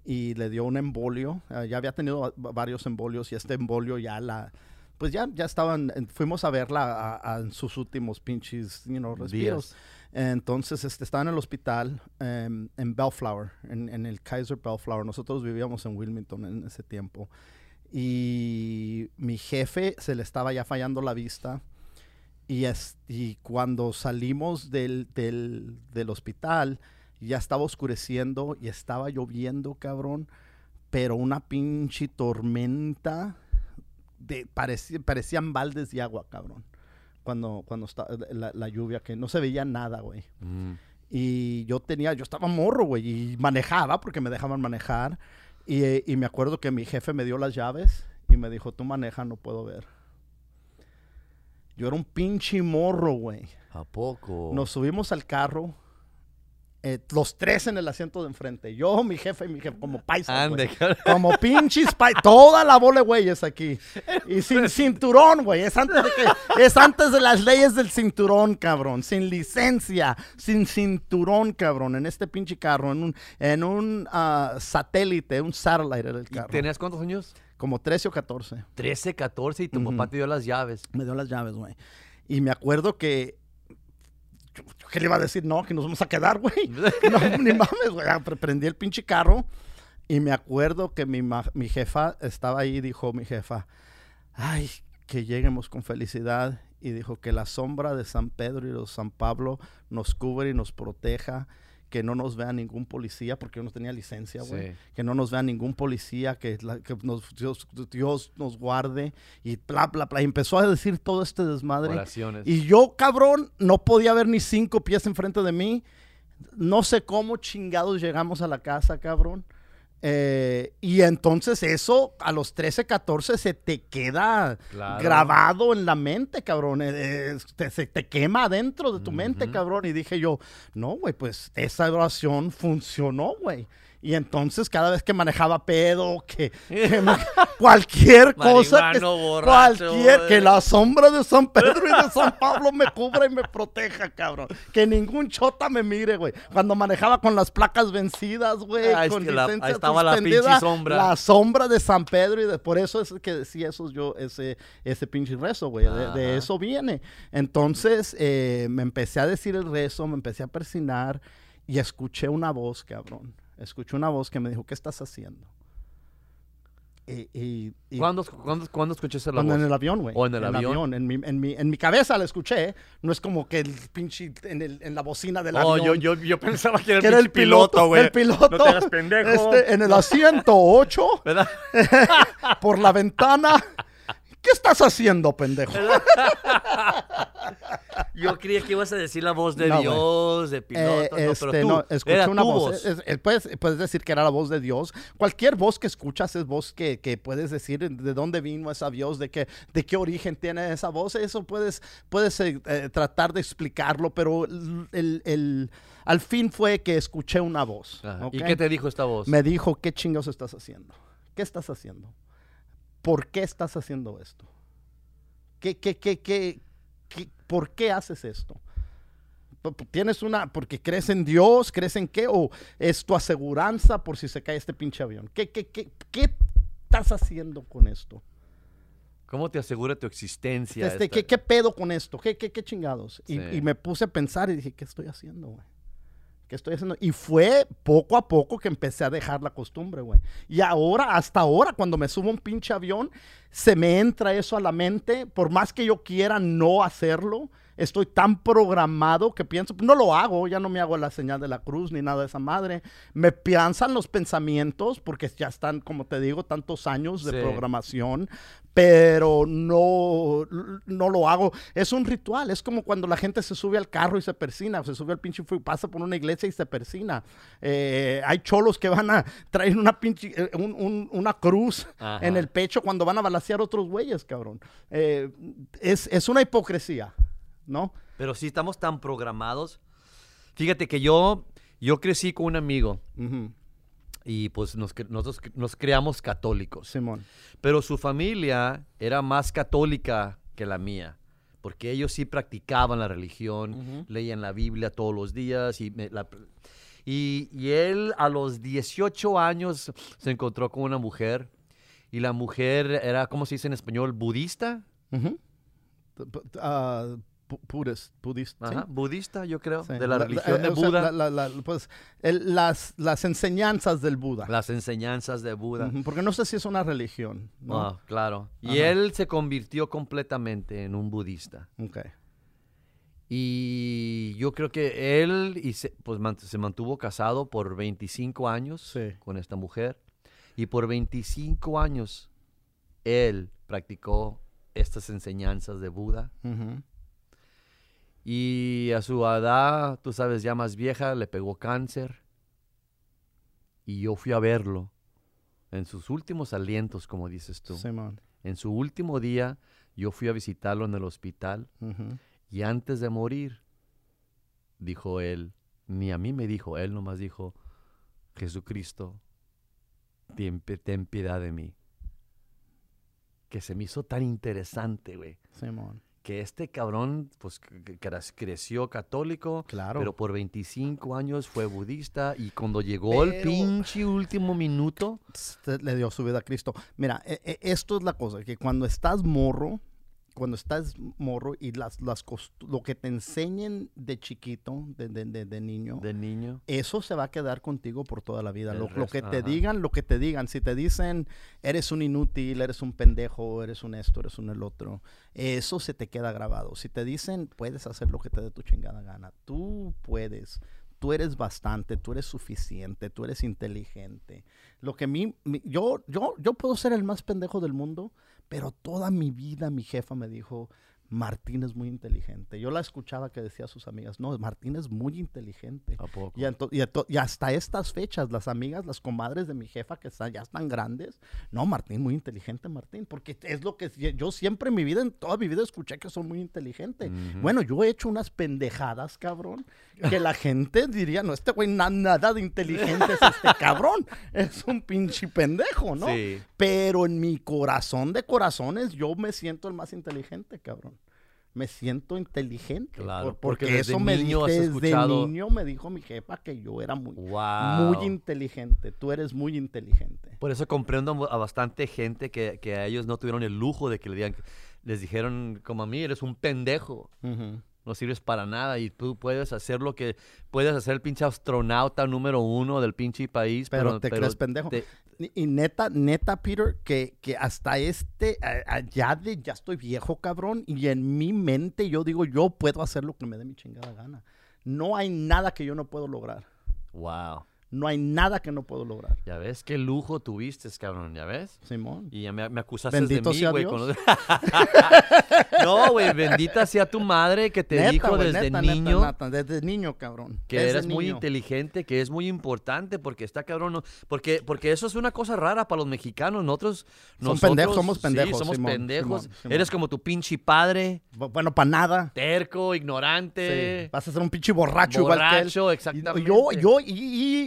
y le dio un embolio. eh, ya había tenido va- varios embolios y este embolio ya la, pues ya, ya estaban, en- fuimos a verla a- a- en sus últimos pinches, you know, respiros. Entonces, este, estaba en el hospital em, en Bellflower, en, en el Kaiser Bellflower. Nosotros vivíamos en Wilmington en ese tiempo. Y mi jefe se le estaba ya fallando la vista. Y, es, y cuando salimos del, del, del hospital, ya estaba oscureciendo y estaba lloviendo, cabrón. Pero una pinche tormenta. De, parecía- parecían baldes de agua, cabrón. Cuando, cuando está la, la lluvia, que no se veía nada, güey.
Mm.
Y yo tenía, yo estaba morro, güey, y manejaba porque me dejaban manejar. Y, y me acuerdo que mi jefe me dio las llaves y me dijo, tú maneja, no puedo ver. Yo era un pinche morro, güey.
¿A poco?
Nos subimos al carro, eh, los tres en el asiento de enfrente. Yo, mi jefe y mi jefe, como güey.
Cabrón.
Como pinches pa- toda la bola de güeyes aquí. Y sin cinturón, güey. Es antes de que, es antes de las leyes del cinturón, cabrón. Sin licencia, sin cinturón, cabrón. En este pinche carro, en un, en un ah, satélite, un satellite era el
¿Y
carro.
¿Tenías cuántos años?
Como 13 o 14.
13, 14 y tu
Ujú.
papá te dio las llaves.
Me dio las llaves, güey. Y me acuerdo que. ¿Qué le iba a decir? No, que nos vamos a quedar, güey. No, ni mames, güey. Ah, pre- Prendí el pinche carro y me acuerdo que mi, mi jefa estaba ahí y dijo mi jefa, ay, que lleguemos con felicidad. Y dijo que la sombra de San Pedro y de San Pablo nos cubre y nos proteja. Que no nos vea ningún policía, porque yo no tenía licencia, güey.
Sí.
Que no nos vea ningún policía, que, la- que nos- Dios, Dios nos guarde. Y bla, bla, bla. Y empezó a decir todo este desmadre.
Oraciones.
Y yo, cabrón, no podía ver ni cinco pies enfrente de mí. No sé cómo chingados llegamos a la casa, cabrón. Eh, y entonces eso a los 13, 14 se te queda
Claro.
grabado en la mente, cabrón. Eh, te- se te quema adentro de tu mente, cabrón. Y dije yo, no, güey, pues esa oración funcionó, güey. Y entonces cada vez que manejaba pedo, que, que me- cualquier cosa, que,
borracho,
cualquier, que
güey.
la sombra de San Pedro y de San Pablo me cubra y me proteja, cabrón. Que ningún chota me mire, güey. Cuando manejaba con las placas vencidas, güey,
Ah, es
con
que la- ahí estaba la pinche sombra.
La sombra de San Pedro y de, por eso es que decía eso yo, ese, ese pinche rezo, güey. De, de eso viene. Entonces eh, me empecé a decir el rezo, me empecé a persinar y escuché una voz, cabrón. Escuché una voz que me dijo, ¿qué estás haciendo? Y, y- y-
¿Cuándo, cuándo, cuándo escuchaste la
cuando
voz?
en el avión, güey.
¿O en el avión?
En mi, en, mi, en mi cabeza la escuché. No es como que el pinche en, el- en la bocina del
Oh,
avión.
yo, yo, yo pensaba que era,
que era el piloto,
güey.
el piloto.
No te hagas pendejo.
Este, en el asiento 8,
¿Verdad?
por la ventana. ¿Qué estás haciendo, pendejo?
Yo creía que ibas a decir la voz de
No.
Dios, de piloto.
Eh,
no, pero tú,
no, escuché
era
una
tu
voz. Es- es- puedes, puedes decir que era la voz de Dios. Cualquier voz que escuchas es voz que, que puedes decir de dónde vino esa voz, de qué, de qué origen tiene esa voz. Eso puedes, puedes eh, eh, tratar de explicarlo, pero el, el- el- al fin fue que escuché una voz.
¿Y qué te dijo esta voz?
Me dijo, ¿qué chingados estás haciendo? ¿Qué estás haciendo? ¿Por qué estás haciendo esto? ¿Qué, qué, qué, qué, qué- ¿Por qué haces esto? ¿Tienes una, porque crees en Dios, crees en qué? ¿O es tu aseguranza por si se cae este pinche avión? ¿Qué, qué, qué, qué estás haciendo con esto?
¿Cómo te asegura tu existencia?
Este, ¿qué, ¿Qué pedo con esto? ¿Qué, qué, qué chingados? Y me puse a pensar y dije, ¿qué estoy haciendo, güey? ¿Qué estoy haciendo? Y fue poco a poco que empecé a dejar la costumbre, güey. Y ahora, hasta ahora, cuando me subo a un pinche avión, se me entra eso a la mente. Por más que yo quiera no hacerlo, estoy tan programado que pienso, no lo hago, ya no me hago la señal de la cruz ni nada de esa madre. Me piensan los pensamientos, porque ya están, como te digo, tantos años de
Sí.
programación, pero no, no lo hago. Es un ritual, es como cuando la gente se sube al carro y se persina, se sube al pinche, fu- pasa por una iglesia y se persina. Eh, hay cholos que van a traer una pinche, eh, un- un- una cruz
Ajá.
en el pecho cuando van a balasear otros güeyes, cabrón. Eh, es, es una hipocresía, ¿no?
Pero sí, estamos tan programados. Fíjate que yo, yo crecí con un amigo
Ujú,
y pues nos, nosotros nos creamos católicos.
Simón.
Pero su familia era más católica que la mía. Porque ellos sí practicaban la religión, leían la Biblia todos los días. Y, me- la- y, y él a los 18 años se encontró con una mujer. Y la mujer era, ¿cómo se dice en español? ¿Budista?
Pu- Buddhist, budista.
Ajá, budista, yo creo,
Sí.
de la,
La-
religión
eh,
de Buda.
la- la- la- pues, el- las, las enseñanzas del Buda.
las enseñanzas de Buda.
Porque no sé si es una religión, ¿no?
Ah, claro. Y él se convirtió completamente en un budista.
Ok.
Y yo creo que él y se, pues, se mantuvo casado por 25 años
Sí.
con esta mujer. Y por 25 años él practicó estas enseñanzas de Buda. Y a su edad, tú sabes, ya más vieja, le pegó cáncer. Y yo fui a verlo en sus últimos alientos, como dices tú.
Simón.
En su último día, yo fui a visitarlo en el hospital. Y antes de morir, dijo él, ni a mí me dijo, él nomás dijo, Jesucristo, ten, ten piedad de mí. Que se me hizo tan interesante, güey.
Simón.
Que este cabrón, pues, creció católico,
Claro.
pero por 25 años fue budista. Y cuando llegó el
Pero-
pinche último minuto,
le dio su vida a Cristo. Mira, e- e- esto es la cosa, que cuando estás morro, cuando estás morro y las, las lo que te enseñen de chiquito, de, de- de- de niño,
de niño,
eso se va a quedar contigo por toda la vida. Lo, lo que te
ajá.
digan, lo que te digan. Si te dicen, eres un inútil, eres un pendejo, eres un esto, eres un el otro, eso se te queda grabado. Si te dicen, puedes hacer lo que te dé tu chingada gana, tú puedes. Tú eres bastante, tú eres suficiente, tú eres inteligente. Lo que a mí, mi- yo, yo, yo puedo ser el más pendejo del mundo, pero toda mi vida mi jefa me dijo, Martín es muy inteligente. Yo la escuchaba que decía a sus amigas, no, Martín es muy inteligente.
¿a poco?
Y, hasta estas fechas, las amigas, las comadres de mi jefa que están, ya están grandes, no, Martín, muy inteligente, Martín, porque es lo que yo siempre en mi vida, en toda mi vida escuché que son muy inteligentes. Bueno, yo he hecho unas pendejadas, cabrón, que la gente diría, no, este güey na- nada de inteligente es este cabrón, es un pinche pendejo, ¿no?
Sí.
Pero en mi corazón de corazones, yo me siento el más inteligente, cabrón. Me siento inteligente.
Claro,
por-
porque
eso me
niño
dijo, desde
escuchado-
niño me dijo mi jefa que yo era muy,
Wow.
muy inteligente. Tú eres muy inteligente.
Por eso comprendo a bastante gente que, que a ellos no tuvieron el lujo de que le digan, les dijeron como a mí, eres un pendejo, no sirves para nada y tú puedes hacer lo que, puedes hacer el pinche astronauta número uno del pinche país.
Pero te crees pendejo.
te-
Y, neta, neta, Peter, que, que hasta este, allá de, ya estoy viejo, cabrón, y en mi mente yo digo, yo puedo hacer lo que me dé mi chingada gana. No hay nada que yo no puedo lograr.
wow.
No hay nada que no puedo lograr.
Ya ves qué lujo tuviste, cabrón, ya ves.
Simón.
Y ya me, me acusaste
Bendito
de mí,
sea
güey.
Dios.
los- no, güey, bendita sea tu madre que te
Neta,
dijo
güey,
desde
neta,
niño.
neta, desde niño, cabrón.
que
Desde
eres muy inteligente, que es muy importante, porque está cabrón, ¿no? porque, porque eso es una cosa rara para los mexicanos, nosotros,
Son
nosotros
pendejos, somos
sí,
pendejos,
somos
Simón,
pendejos,
Simón,
eres como tu pinche padre,
Bu- Bueno, para nada.
terco,
Sí.
ignorante,
Vas a ser un pinche borracho, igual que él.
borracho,
Y-
exactamente.
Yo, yo, y,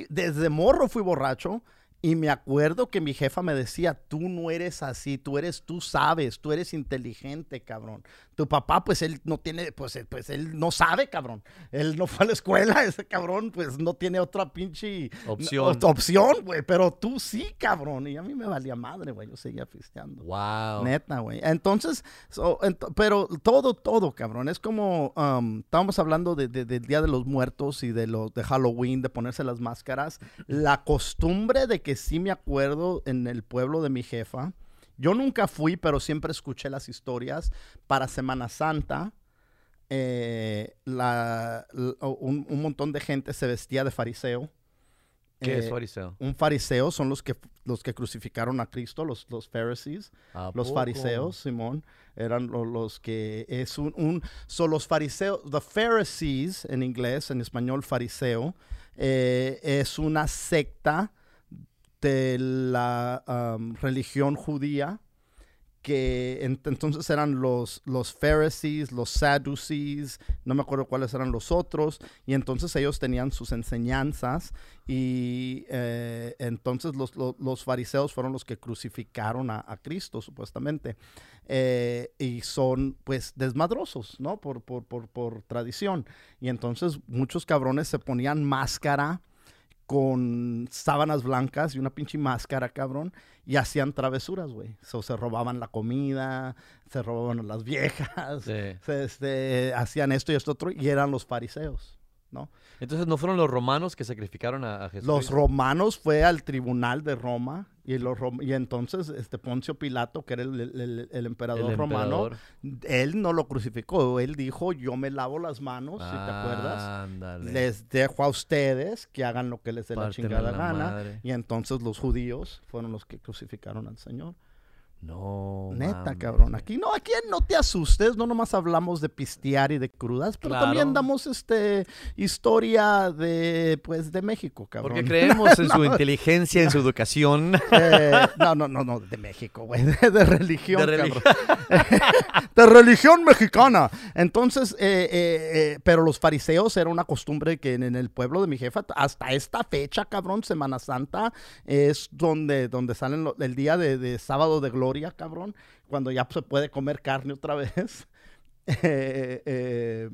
y desde morro fui borracho Y me acuerdo que mi jefa me decía, tú no eres así, tú eres, tú sabes, tú eres inteligente, cabrón. Tu papá, pues él no tiene, pues, eh, pues él no sabe, cabrón. Él no fue a la escuela, ese cabrón, pues no tiene otra pinche
Opción.
opción, güey. Pero tú sí, cabrón. Y a mí me valía madre, güey. Yo seguía pisteando.
Wow.
Neta, güey. Entonces, so, ent- pero todo, todo, cabrón. Es como, um, estábamos hablando de, de- del Día de los Muertos y de, los de Halloween, de ponerse las máscaras. La costumbre de que sí me acuerdo en el pueblo de mi jefa. Yo nunca fui, pero siempre escuché las historias para Semana Santa. eh, la- un, un montón de gente se vestía de fariseo.
¿Qué
Eh,
es fariseo?
un fariseo son los que, los que crucificaron a Cristo, los, los Pharisees.
¿A
Los
poco?
fariseos, Simón, eran lo- los que es un, un son los fariseos, the Pharisees en inglés, en español fariseo, eh, es una secta de la religión judía que ent- entonces eran los, los Pharisees, los Sadducees, no me acuerdo cuáles eran los otros, y entonces ellos tenían sus enseñanzas y eh, entonces los, los- los fariseos fueron los que crucificaron a, a Cristo, supuestamente. Eh, y son, pues, desmadrosos, ¿no? Por, por, por, por tradición. Y entonces muchos cabrones se ponían máscara con sábanas blancas y una pinche máscara, cabrón, y hacían travesuras, güey. So, se robaban la comida, se robaban las viejas,
Sí.
se, este, hacían esto y esto otro, y eran los fariseos, ¿no?
Entonces, ¿no fueron los romanos que sacrificaron a, a Jesús?
Los romanos fue al tribunal de Roma y, los rom- y entonces este Poncio Pilato, que era el, el- el- el emperador romano, él no lo crucificó, él dijo, yo me lavo las manos, si te acuerdas.
Ándale.
Les dejo a ustedes que hagan lo que les dé la chingada
la
gana.
madre.
Y entonces los judíos fueron los que crucificaron al Señor.
No.
Neta, cabrón. Aquí no, aquí no te asustes, no nomás hablamos de pistear y de crudas, pero también damos este historia de pues de México, cabrón.
Porque creemos en su inteligencia, en su educación.
Eh, no, no, no, no, de México, güey, de, de religión,
De
cabrón. de religión mexicana. Entonces, eh, eh, eh, pero los fariseos era una costumbre que en, en el pueblo de mi jefa, hasta esta fecha, cabrón, Semana Santa, es donde, donde salen lo- el día de, de sábado de gloria, cabrón, cuando ya se puede comer carne otra vez. Eh, eh,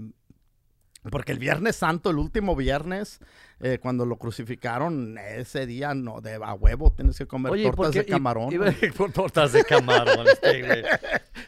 porque el Viernes Santo, el último viernes, eh, cuando lo crucificaron, ese día no, de a huevo tienes que comer
Oye, ¿y por
tortas de camarón.
por tortas de camarón, este, güey.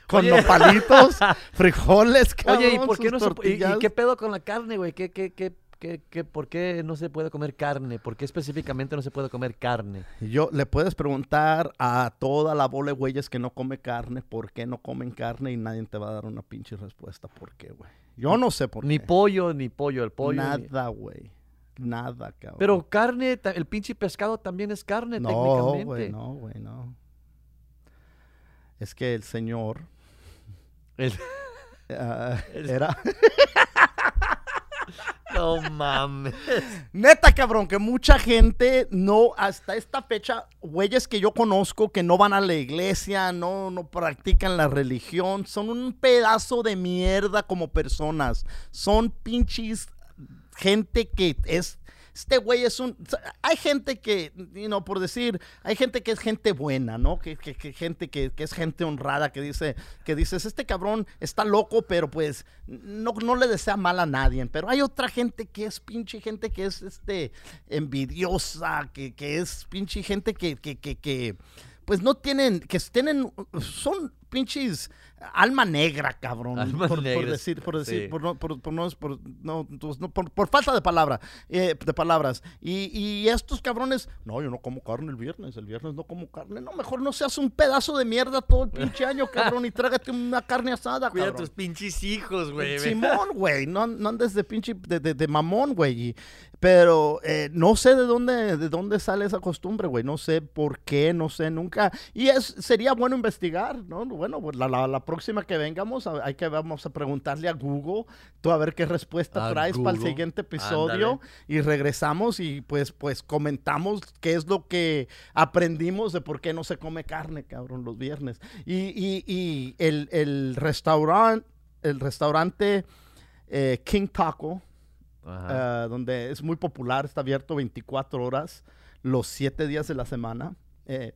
Con
Oye.
nopalitos, frijoles, cabrón.
Oye, ¿y por qué no se y- y, qué pedo con la carne, güey? ¿Qué, qué, qué, qué, qué- por qué no se puede comer carne? ¿Por qué específicamente no se puede comer carne?
Yo le puedes preguntar a toda la bola de güeyes que no come carne por qué no comen carne y nadie te va a dar una pinche respuesta. ¿Por qué, güey? Yo no sé por
Ni
qué.
pollo, ni pollo, el pollo. ni-
Nada, güey. Nada, cabrón.
Pero carne, el pinche pescado también es carne,
no,
técnicamente.
güey, no, güey, no. Es que el señor
El-
ah,
El-
era...
No mames.
Neta, cabrón, que mucha gente no, hasta esta fecha, güeyes que yo conozco que no van a la iglesia, no, no practican la religión, son un pedazo de mierda como personas. Son pinches gente que es. Este güey es un. Hay gente que, you know, por decir, hay gente que es gente buena, ¿no? Que, que- que gente que, que es gente honrada, que dice, que dices, este cabrón está loco, pero pues no, no le desea mal a nadie. Pero hay otra gente que es pinche gente que es este envidiosa, que, que es pinche gente que, que, que, que, pues no tienen, que tienen, son pinches alma negra, cabrón.
Alma
por, por
negra,
decir, por decir,
sí.
por no, por, por no, por, no, pues, por- por falta de palabra, eh, de palabras. Y, y estos cabrones, no, yo no como carne el viernes, el viernes no como carne. No, mejor no seas un pedazo de mierda todo el pinche año, cabrón, y trágate una carne asada,
Cuida a tus pinches hijos, güey.
Simón, güey, no, no andes de pinche, de, de- de mamón, güey. Pero eh, no sé de dónde, de dónde sale esa costumbre, güey. No sé por qué, no sé nunca. Y es, sería bueno investigar, ¿no? Bueno, pues la, la- la próxima que vengamos, a- hay que vamos a preguntarle a Google, tú a ver qué respuesta
A
traes para el siguiente episodio. Y regresamos y pues, pues comentamos qué es lo que aprendimos de por qué no se come carne, cabrón, los viernes. Y, y, y el, el restaurante, el restaurante eh, King Taco, ah, donde es muy popular, está abierto 24 horas. los siete días de la semana. Eh,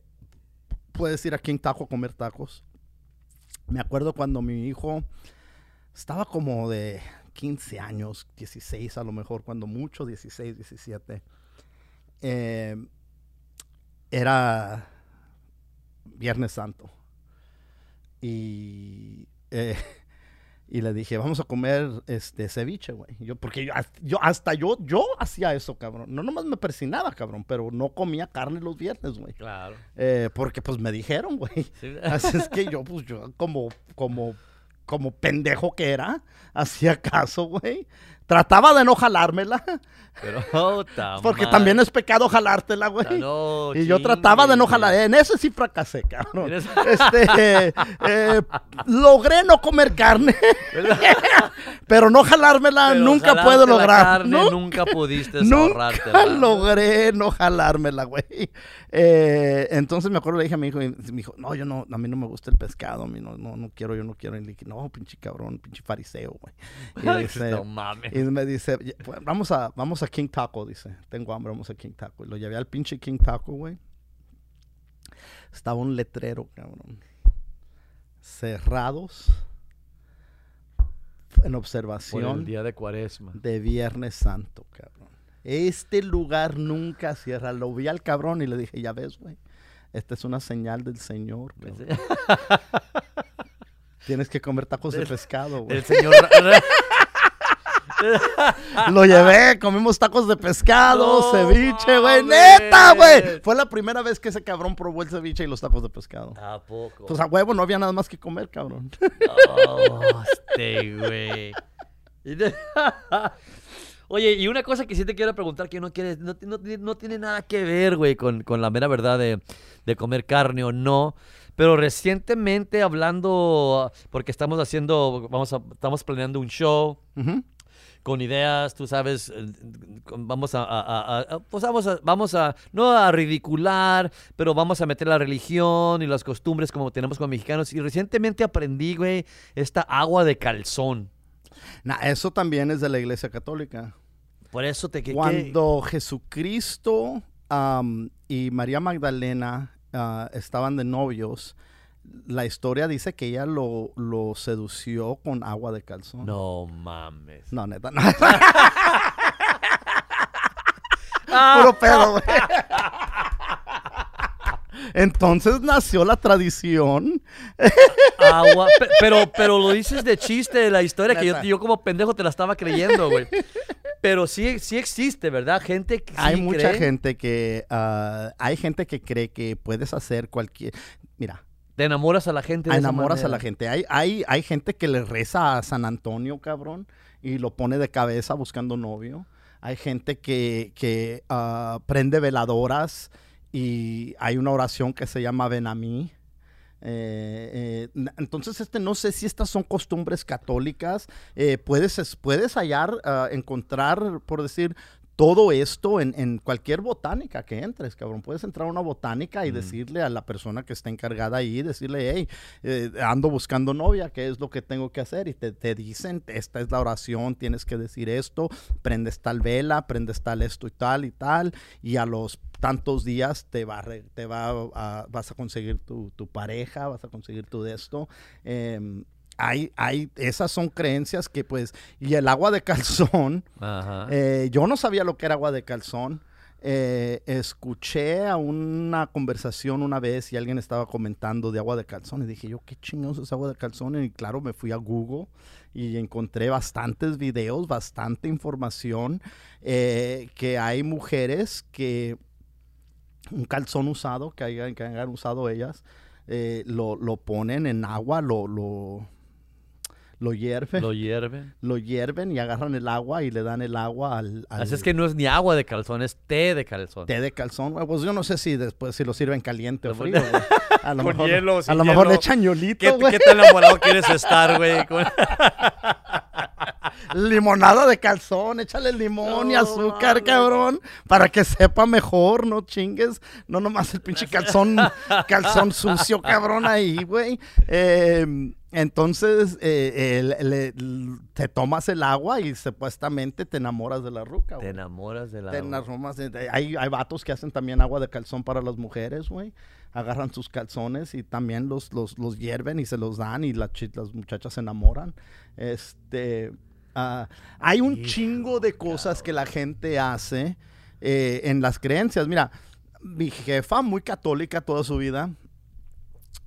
puedes ir aquí en Taco a comer tacos. Me acuerdo cuando mi hijo estaba como de 15 años, 16 a lo mejor, cuando mucho, 16, 17. Eh, era Viernes Santo. Y, eh, y le dije, vamos a comer este ceviche, güey. Yo, porque yo, yo, hasta yo, yo hacía eso, cabrón. No nomás me persinaba, cabrón, pero no comía carne los viernes, güey.
Claro.
Eh, porque pues me dijeron, güey.
Sí.
Así es que yo, pues yo como, como, como pendejo que era, hacía caso, güey. Trataba de no jalármela,
Pero, puta
porque también es pecado jalártela, güey.
No,
y yo trataba de no jalar. En ese sí fracasé, cabrón. Este, eh, eh, logré no comer carne, pero no jalármela
Pero
nunca
jalarte
puedo lograr.
carne,
Nu-
nunca pudiste
Nunca logré no jalármela, güey. Eh, entonces me acuerdo, le dije a mi hijo, me dijo, no, yo no, a mí no me gusta el pescado, a mí no, no, no quiero, yo no quiero. Y le dije, no, pinche cabrón, pinche fariseo, güey. Dice-
no mames.
Y me dice, "Ya, pues, vamos a, vamos a King Taco, dice, tengo hambre, vamos a King Taco. Y lo llevé al pinche King Taco, güey. Estaba un letrero, cabrón. Cerrados en
Por
observación
el día de cuaresma.
de Viernes Santo, cabrón. Este lugar nunca cierra. Lo vi al cabrón y le dije, ya ves, güey. Esta es una señal del Señor. cabrón. Tienes que comer tacos de pescado, güey.
El señor...
Lo llevé, comimos tacos de pescado,
No
ceviche, güey. Neta, güey. Fue la primera vez que ese cabrón probó el ceviche y los tacos de pescado.
¿A poco?
Pues a huevo, no había nada más que comer, cabrón.
Oh, este, güey. Oye, y una cosa que sí te quiero preguntar que no quiere, no, no tiene- no tiene nada que ver, güey, con, con la mera verdad de, de comer carne o no. Pero recientemente hablando, porque estamos haciendo, vamos a, estamos planeando un show
Ujú.
Con ideas, tú sabes, eh, vamos a, a- a- a- pues vamos a, vamos a, no a ridicular, pero vamos a meter la religión y las costumbres como tenemos con mexicanos. Y recientemente aprendí, güey, esta agua de calzón.
Nah, eso también es de la iglesia católica.
Por eso te que que-
Cuando Jesucristo y María Magdalena ah, estaban de novios, la historia dice que ella lo, lo sedució con agua de calzón.
No mames.
No, neta, no. Puro pedo, güey. Entonces nació la tradición.
Agua, pe- pero, pero lo dices de chiste de la historia que yo, como pendejo te la estaba creyendo, güey. Pero sí, sí existe, ¿verdad? Gente que sí
hay mucha
cree.
gente que ah, hay gente que cree que puedes hacer cualquier. Mira,
Te enamoras a la gente de esa
enamoras a la gente. Hay, hay, hay gente que le reza a San Antonio, cabrón, y lo pone de cabeza buscando novio. Hay gente que, que ah, prende veladoras y hay una oración que se llama Ven a mí. Eh, eh, entonces, este, no sé si estas son costumbres católicas. Eh, puedes, es- puedes hallar, ah, encontrar, por decir, todo esto en, en cualquier botánica que entres, cabrón. Puedes entrar a una botánica y
Mm.
decirle a la persona que está encargada ahí, decirle, hey, eh, ando buscando novia, ¿qué es lo que tengo que hacer? Y te, te dicen, esta es la oración, tienes que decir esto, prendes tal vela, prendes tal esto y tal y tal, y a los tantos días te va, te va a- vas a conseguir tu, tu pareja, vas a conseguir tu de esto. Em, hay, hay, esas son creencias que pues, y el agua de calzón,
Ajá.
eh, yo no sabía lo que era agua de calzón. Eh, escuché a una conversación una vez y alguien estaba comentando de agua de calzón y dije yo, ¿qué chingados es agua de calzón? Y claro, me fui a Google y encontré bastantes videos, bastante información, eh, que hay mujeres que un calzón usado, que hayan, que hayan usado ellas, eh, lo, lo ponen en agua, lo, lo, lo hierven
Lo hierven.
lo hierven y agarran el agua y le dan el agua al, al
Así es que no es ni agua de calzón, es té de calzón.
té de calzón. güey. Pues yo no sé si después si lo sirven caliente o frío. güey. A lo
Con
mejor,
hielo,
a lo mejor le
hielo.
echan ñolito,
¿Qué,
güey.
qué tan enamorado quieres estar, güey? Con-
Limonada de calzón, échale limón y azúcar, cabrón, para que sepa mejor, no chingues. No nomás el pinche calzón, calzón sucio, cabrón, ahí, güey. Eh, entonces eh, le- te tomas el agua y supuestamente te enamoras de la ruca,
Te
güey.
enamoras de la...
Te enamoras de- hay, hay vatos que hacen también agua de calzón para las mujeres, güey. Agarran sus calzones y también los, los, los hierven y se los dan y la las muchachas se enamoran. Este, ah, hay un chingo de cosas que la gente hace eh, en las creencias. Mira, mi jefa, muy católica toda su vida,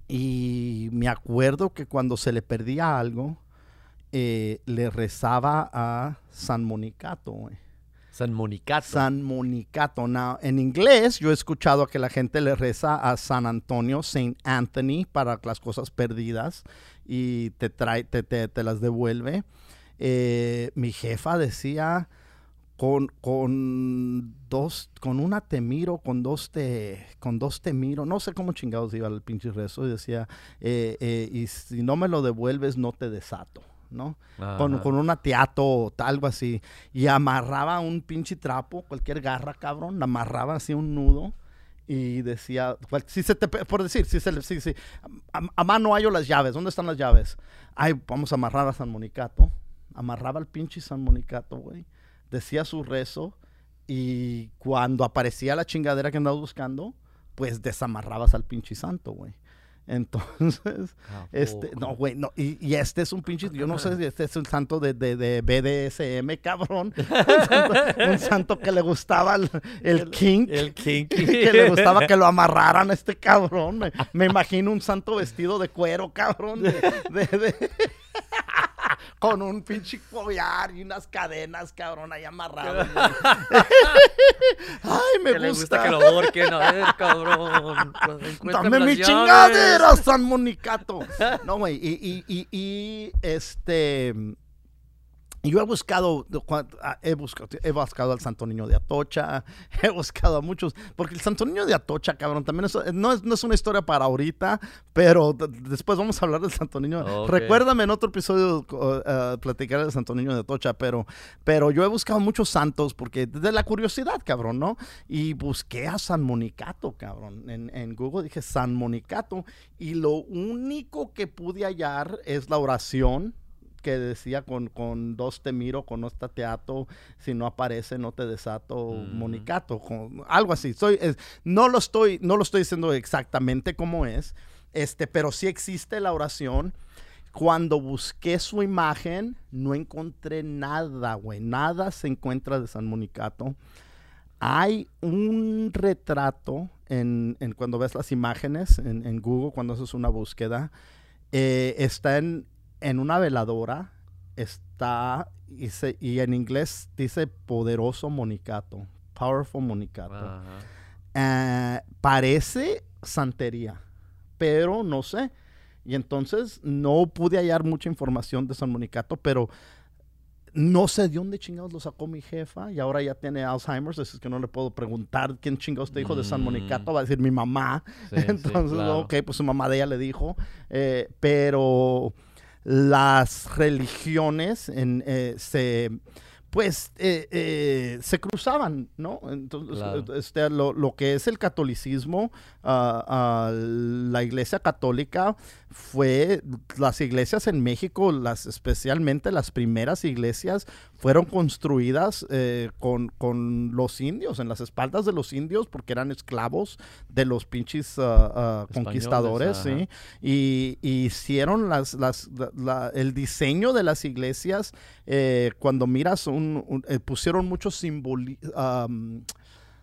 y me acuerdo que cuando se le perdía algo, eh, le rezaba a San Monicato.
San Monicato.
San Monicato. Now, en inglés yo he escuchado que la gente le reza a San Antonio, Saint Anthony, para las cosas perdidas y te trae, te, te- te las devuelve. Eh, mi jefa decía con, con dos, con una te miro, con dos te, con dos te miro, no sé cómo chingados iba el pinche rezo y decía, eh, eh, y si no me lo devuelves no te desato, ¿no? con, con una teato o algo así. Y amarraba un pinche trapo, cualquier garra, cabrón, la amarraba así un nudo. Y decía, si se te, por decir, si se le, si, si, a, a mano hallo las llaves, ¿dónde están las llaves? Ay, vamos a amarrar a San Monicato. Amarraba al pinche San Monicato, güey. Decía su rezo. Y cuando aparecía la chingadera que andabas buscando, pues desamarrabas al pinche santo, güey. Entonces,
¿A
este, no, güey, no, y, y este es un pinche, yo no sé si este es el santo de, de, de BDSM, cabrón. Un santo, un santo que le gustaba el, el kink.
El kinky.
que le gustaba que lo amarraran a este cabrón. Me, me imagino un santo vestido de cuero, cabrón. de- con un pinche collar y unas cadenas, cabrón, ahí amarrado. Ay, me
que le
gusta.
gusta que lo ahorquen. A ver, cabrón. Pues,
Dame mi
llaves.
chingadera, San Monicato. No, güey, y, y, y, y, este. Yo he buscado, ah, he buscado, he buscado al Santo Niño de Atocha, he buscado a muchos, porque el Santo Niño de Atocha, cabrón, también es, no, es, no es una historia para ahorita, pero después vamos a hablar del Santo Niño. Recuérdame en otro episodio uh, uh, platicar del Santo Niño de Atocha, pero, pero yo he buscado muchos santos, porque de la curiosidad, cabrón, ¿no? Y busqué a San Monicato, cabrón, en, en Google dije San Monicato, y lo único que pude hallar es la oración que decía con, con dos te miro, con dos teatro, si no aparece no te desato,
Mm.
monicato, con, algo así. Soy, es- no, lo estoy, no lo estoy diciendo exactamente cómo es, este, pero sí existe la oración. Cuando busqué su imagen, no encontré nada, güey. Nada se encuentra de San Monicato. Hay un retrato en, en cuando ves las imágenes en, en Google, cuando haces una búsqueda, eh, está en, en una veladora, está, y, se- y en inglés dice poderoso monicato, powerful monicato.
Ajá.
Eh, parece santería, pero no sé. Y entonces no pude hallar mucha información de San Monicato, pero no sé de dónde chingados lo sacó mi jefa y ahora ya tiene Alzheimer's, así es que no le puedo preguntar quién chingados te dijo de San
Mm.
Monicato, va a decir mi mamá.
Sí, sí,
Entonces,
claro.
ok, pues su mamá de ella le dijo. eh, pero las religiones en, eh, se, pues, eh, eh, se cruzaban, ¿no? Entonces,
Claro.
este, lo, lo que es el catolicismo, ah, la iglesia católica fue, las iglesias en México, las, especialmente las primeras iglesias, fueron construidas eh, con, con los indios, en las espaldas de los indios, porque eran esclavos de los pinches ah, ah, conquistadores. ¿sí? Y, y hicieron las, las, la- la- el diseño de las iglesias, eh, cuando miras, un, un- eh, pusieron mucho simboli- am,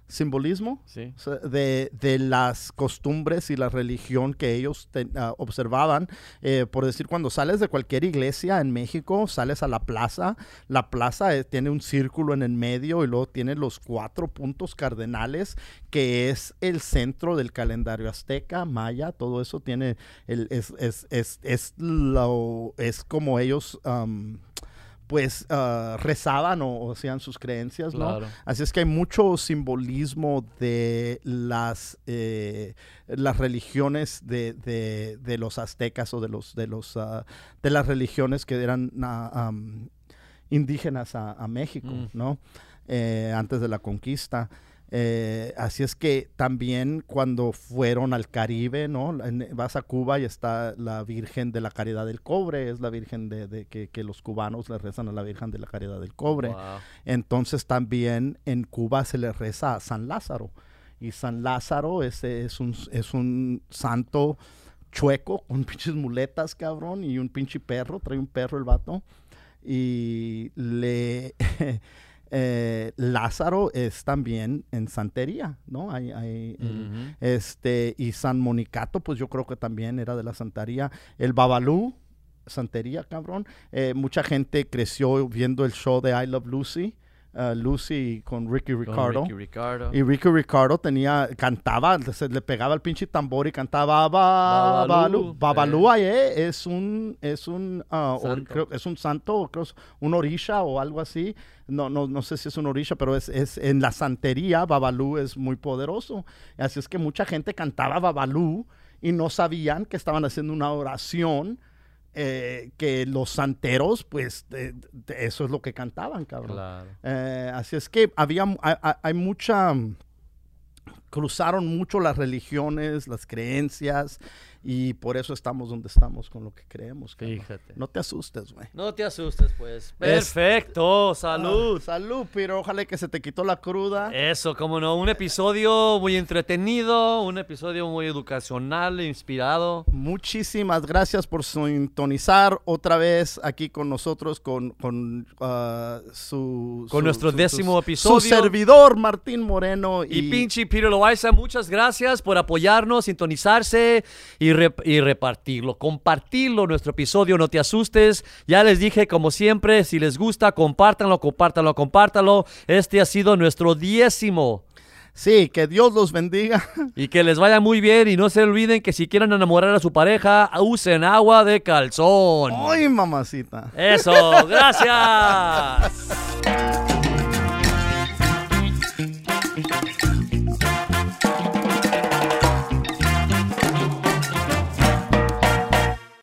simbolismo
Sí.
o sea, de, de las costumbres y la religión que ellos te- ah, observaban. Eh, por decir, cuando sales de cualquier iglesia en México, sales a la plaza, la plaza eh, tiene un círculo en el medio y luego tiene los cuatro puntos cardenales, que es el centro del calendario azteca, maya, todo eso tiene, el, es, es, es, es, lo- es como ellos... pues ah, rezaban o, o hacían sus creencias, ¿no?
Claro.
Así es que hay mucho simbolismo de las, eh, las religiones de, de- de los aztecas o de los de los ah, de las religiones que eran ah, indígenas a, a México,
Mm.
¿no? Eh, antes de la conquista. Eh, así es que también cuando fueron al Caribe, ¿no? En- Vas a Cuba y está la Virgen de la Caridad del Cobre, es la Virgen de, de que, que los cubanos le rezan a la Virgen de la Caridad del Cobre.
Wow.
Entonces también en Cuba se le reza a San Lázaro. Y San Lázaro ese es, un, es un santo chueco con pinches muletas, cabrón, y un pinche perro, trae un perro el vato. Y le... eh, Lázaro es también en santería, ¿no? Hay, hay el-
Ujú.
este, y San Monicato, pues yo creo que también era de la santería. El Babalú, santería, cabrón. Eh, mucha gente creció viendo el show de I Love Lucy, uh, Lucy con Ricky
Con
Ricardo.
Ricky Ricardo.
Y Ricky Ricardo tenía, cantaba, se le pegaba el pinche tambor y cantaba
Babalú,
Babalú.
Eh.
eh, es un, es un, ah, or-
Santo.
creo- es un santo, creo un orisha o algo así. No, no, no sé si es un orisha, pero es, es en la santería, Babalú es muy poderoso. Así es que mucha gente cantaba Babalú y no sabían que estaban haciendo una oración. Eh, que los santeros, pues, eso es lo que cantaban, cabrón.
Claro.
Eh, así es que había, hay, mucha, cruzaron mucho las religiones, las creencias, y por eso estamos donde estamos con lo que creemos. cabrón.
Fíjate.
No te asustes, güey.
No te asustes, pues. Perfecto, salud.
Ah, salud, pero ojalá que se te quitó la cruda.
Eso, como no, un episodio muy entretenido, un episodio muy educacional, inspirado.
Muchísimas gracias por sintonizar otra vez aquí con nosotros, con, con ah, su...
Con
su-
nuestro
su-
décimo
su-
episodio.
Su servidor, Martín Moreno.
Y, pinche Peter Loaiza, muchas gracias por apoyarnos, sintonizarse y, rep- y repartirlo, compartirlo nuestro episodio, no te asustes. Ya les dije, como siempre, si les gusta, compártanlo, compártanlo, compártanlo. Este ha sido nuestro décimo.
Sí, que Dios los bendiga.
Y que les vaya muy bien y no se olviden que si quieren enamorar a su pareja, usen agua de calzón.
¡Ay, mamacita!
Eso, gracias.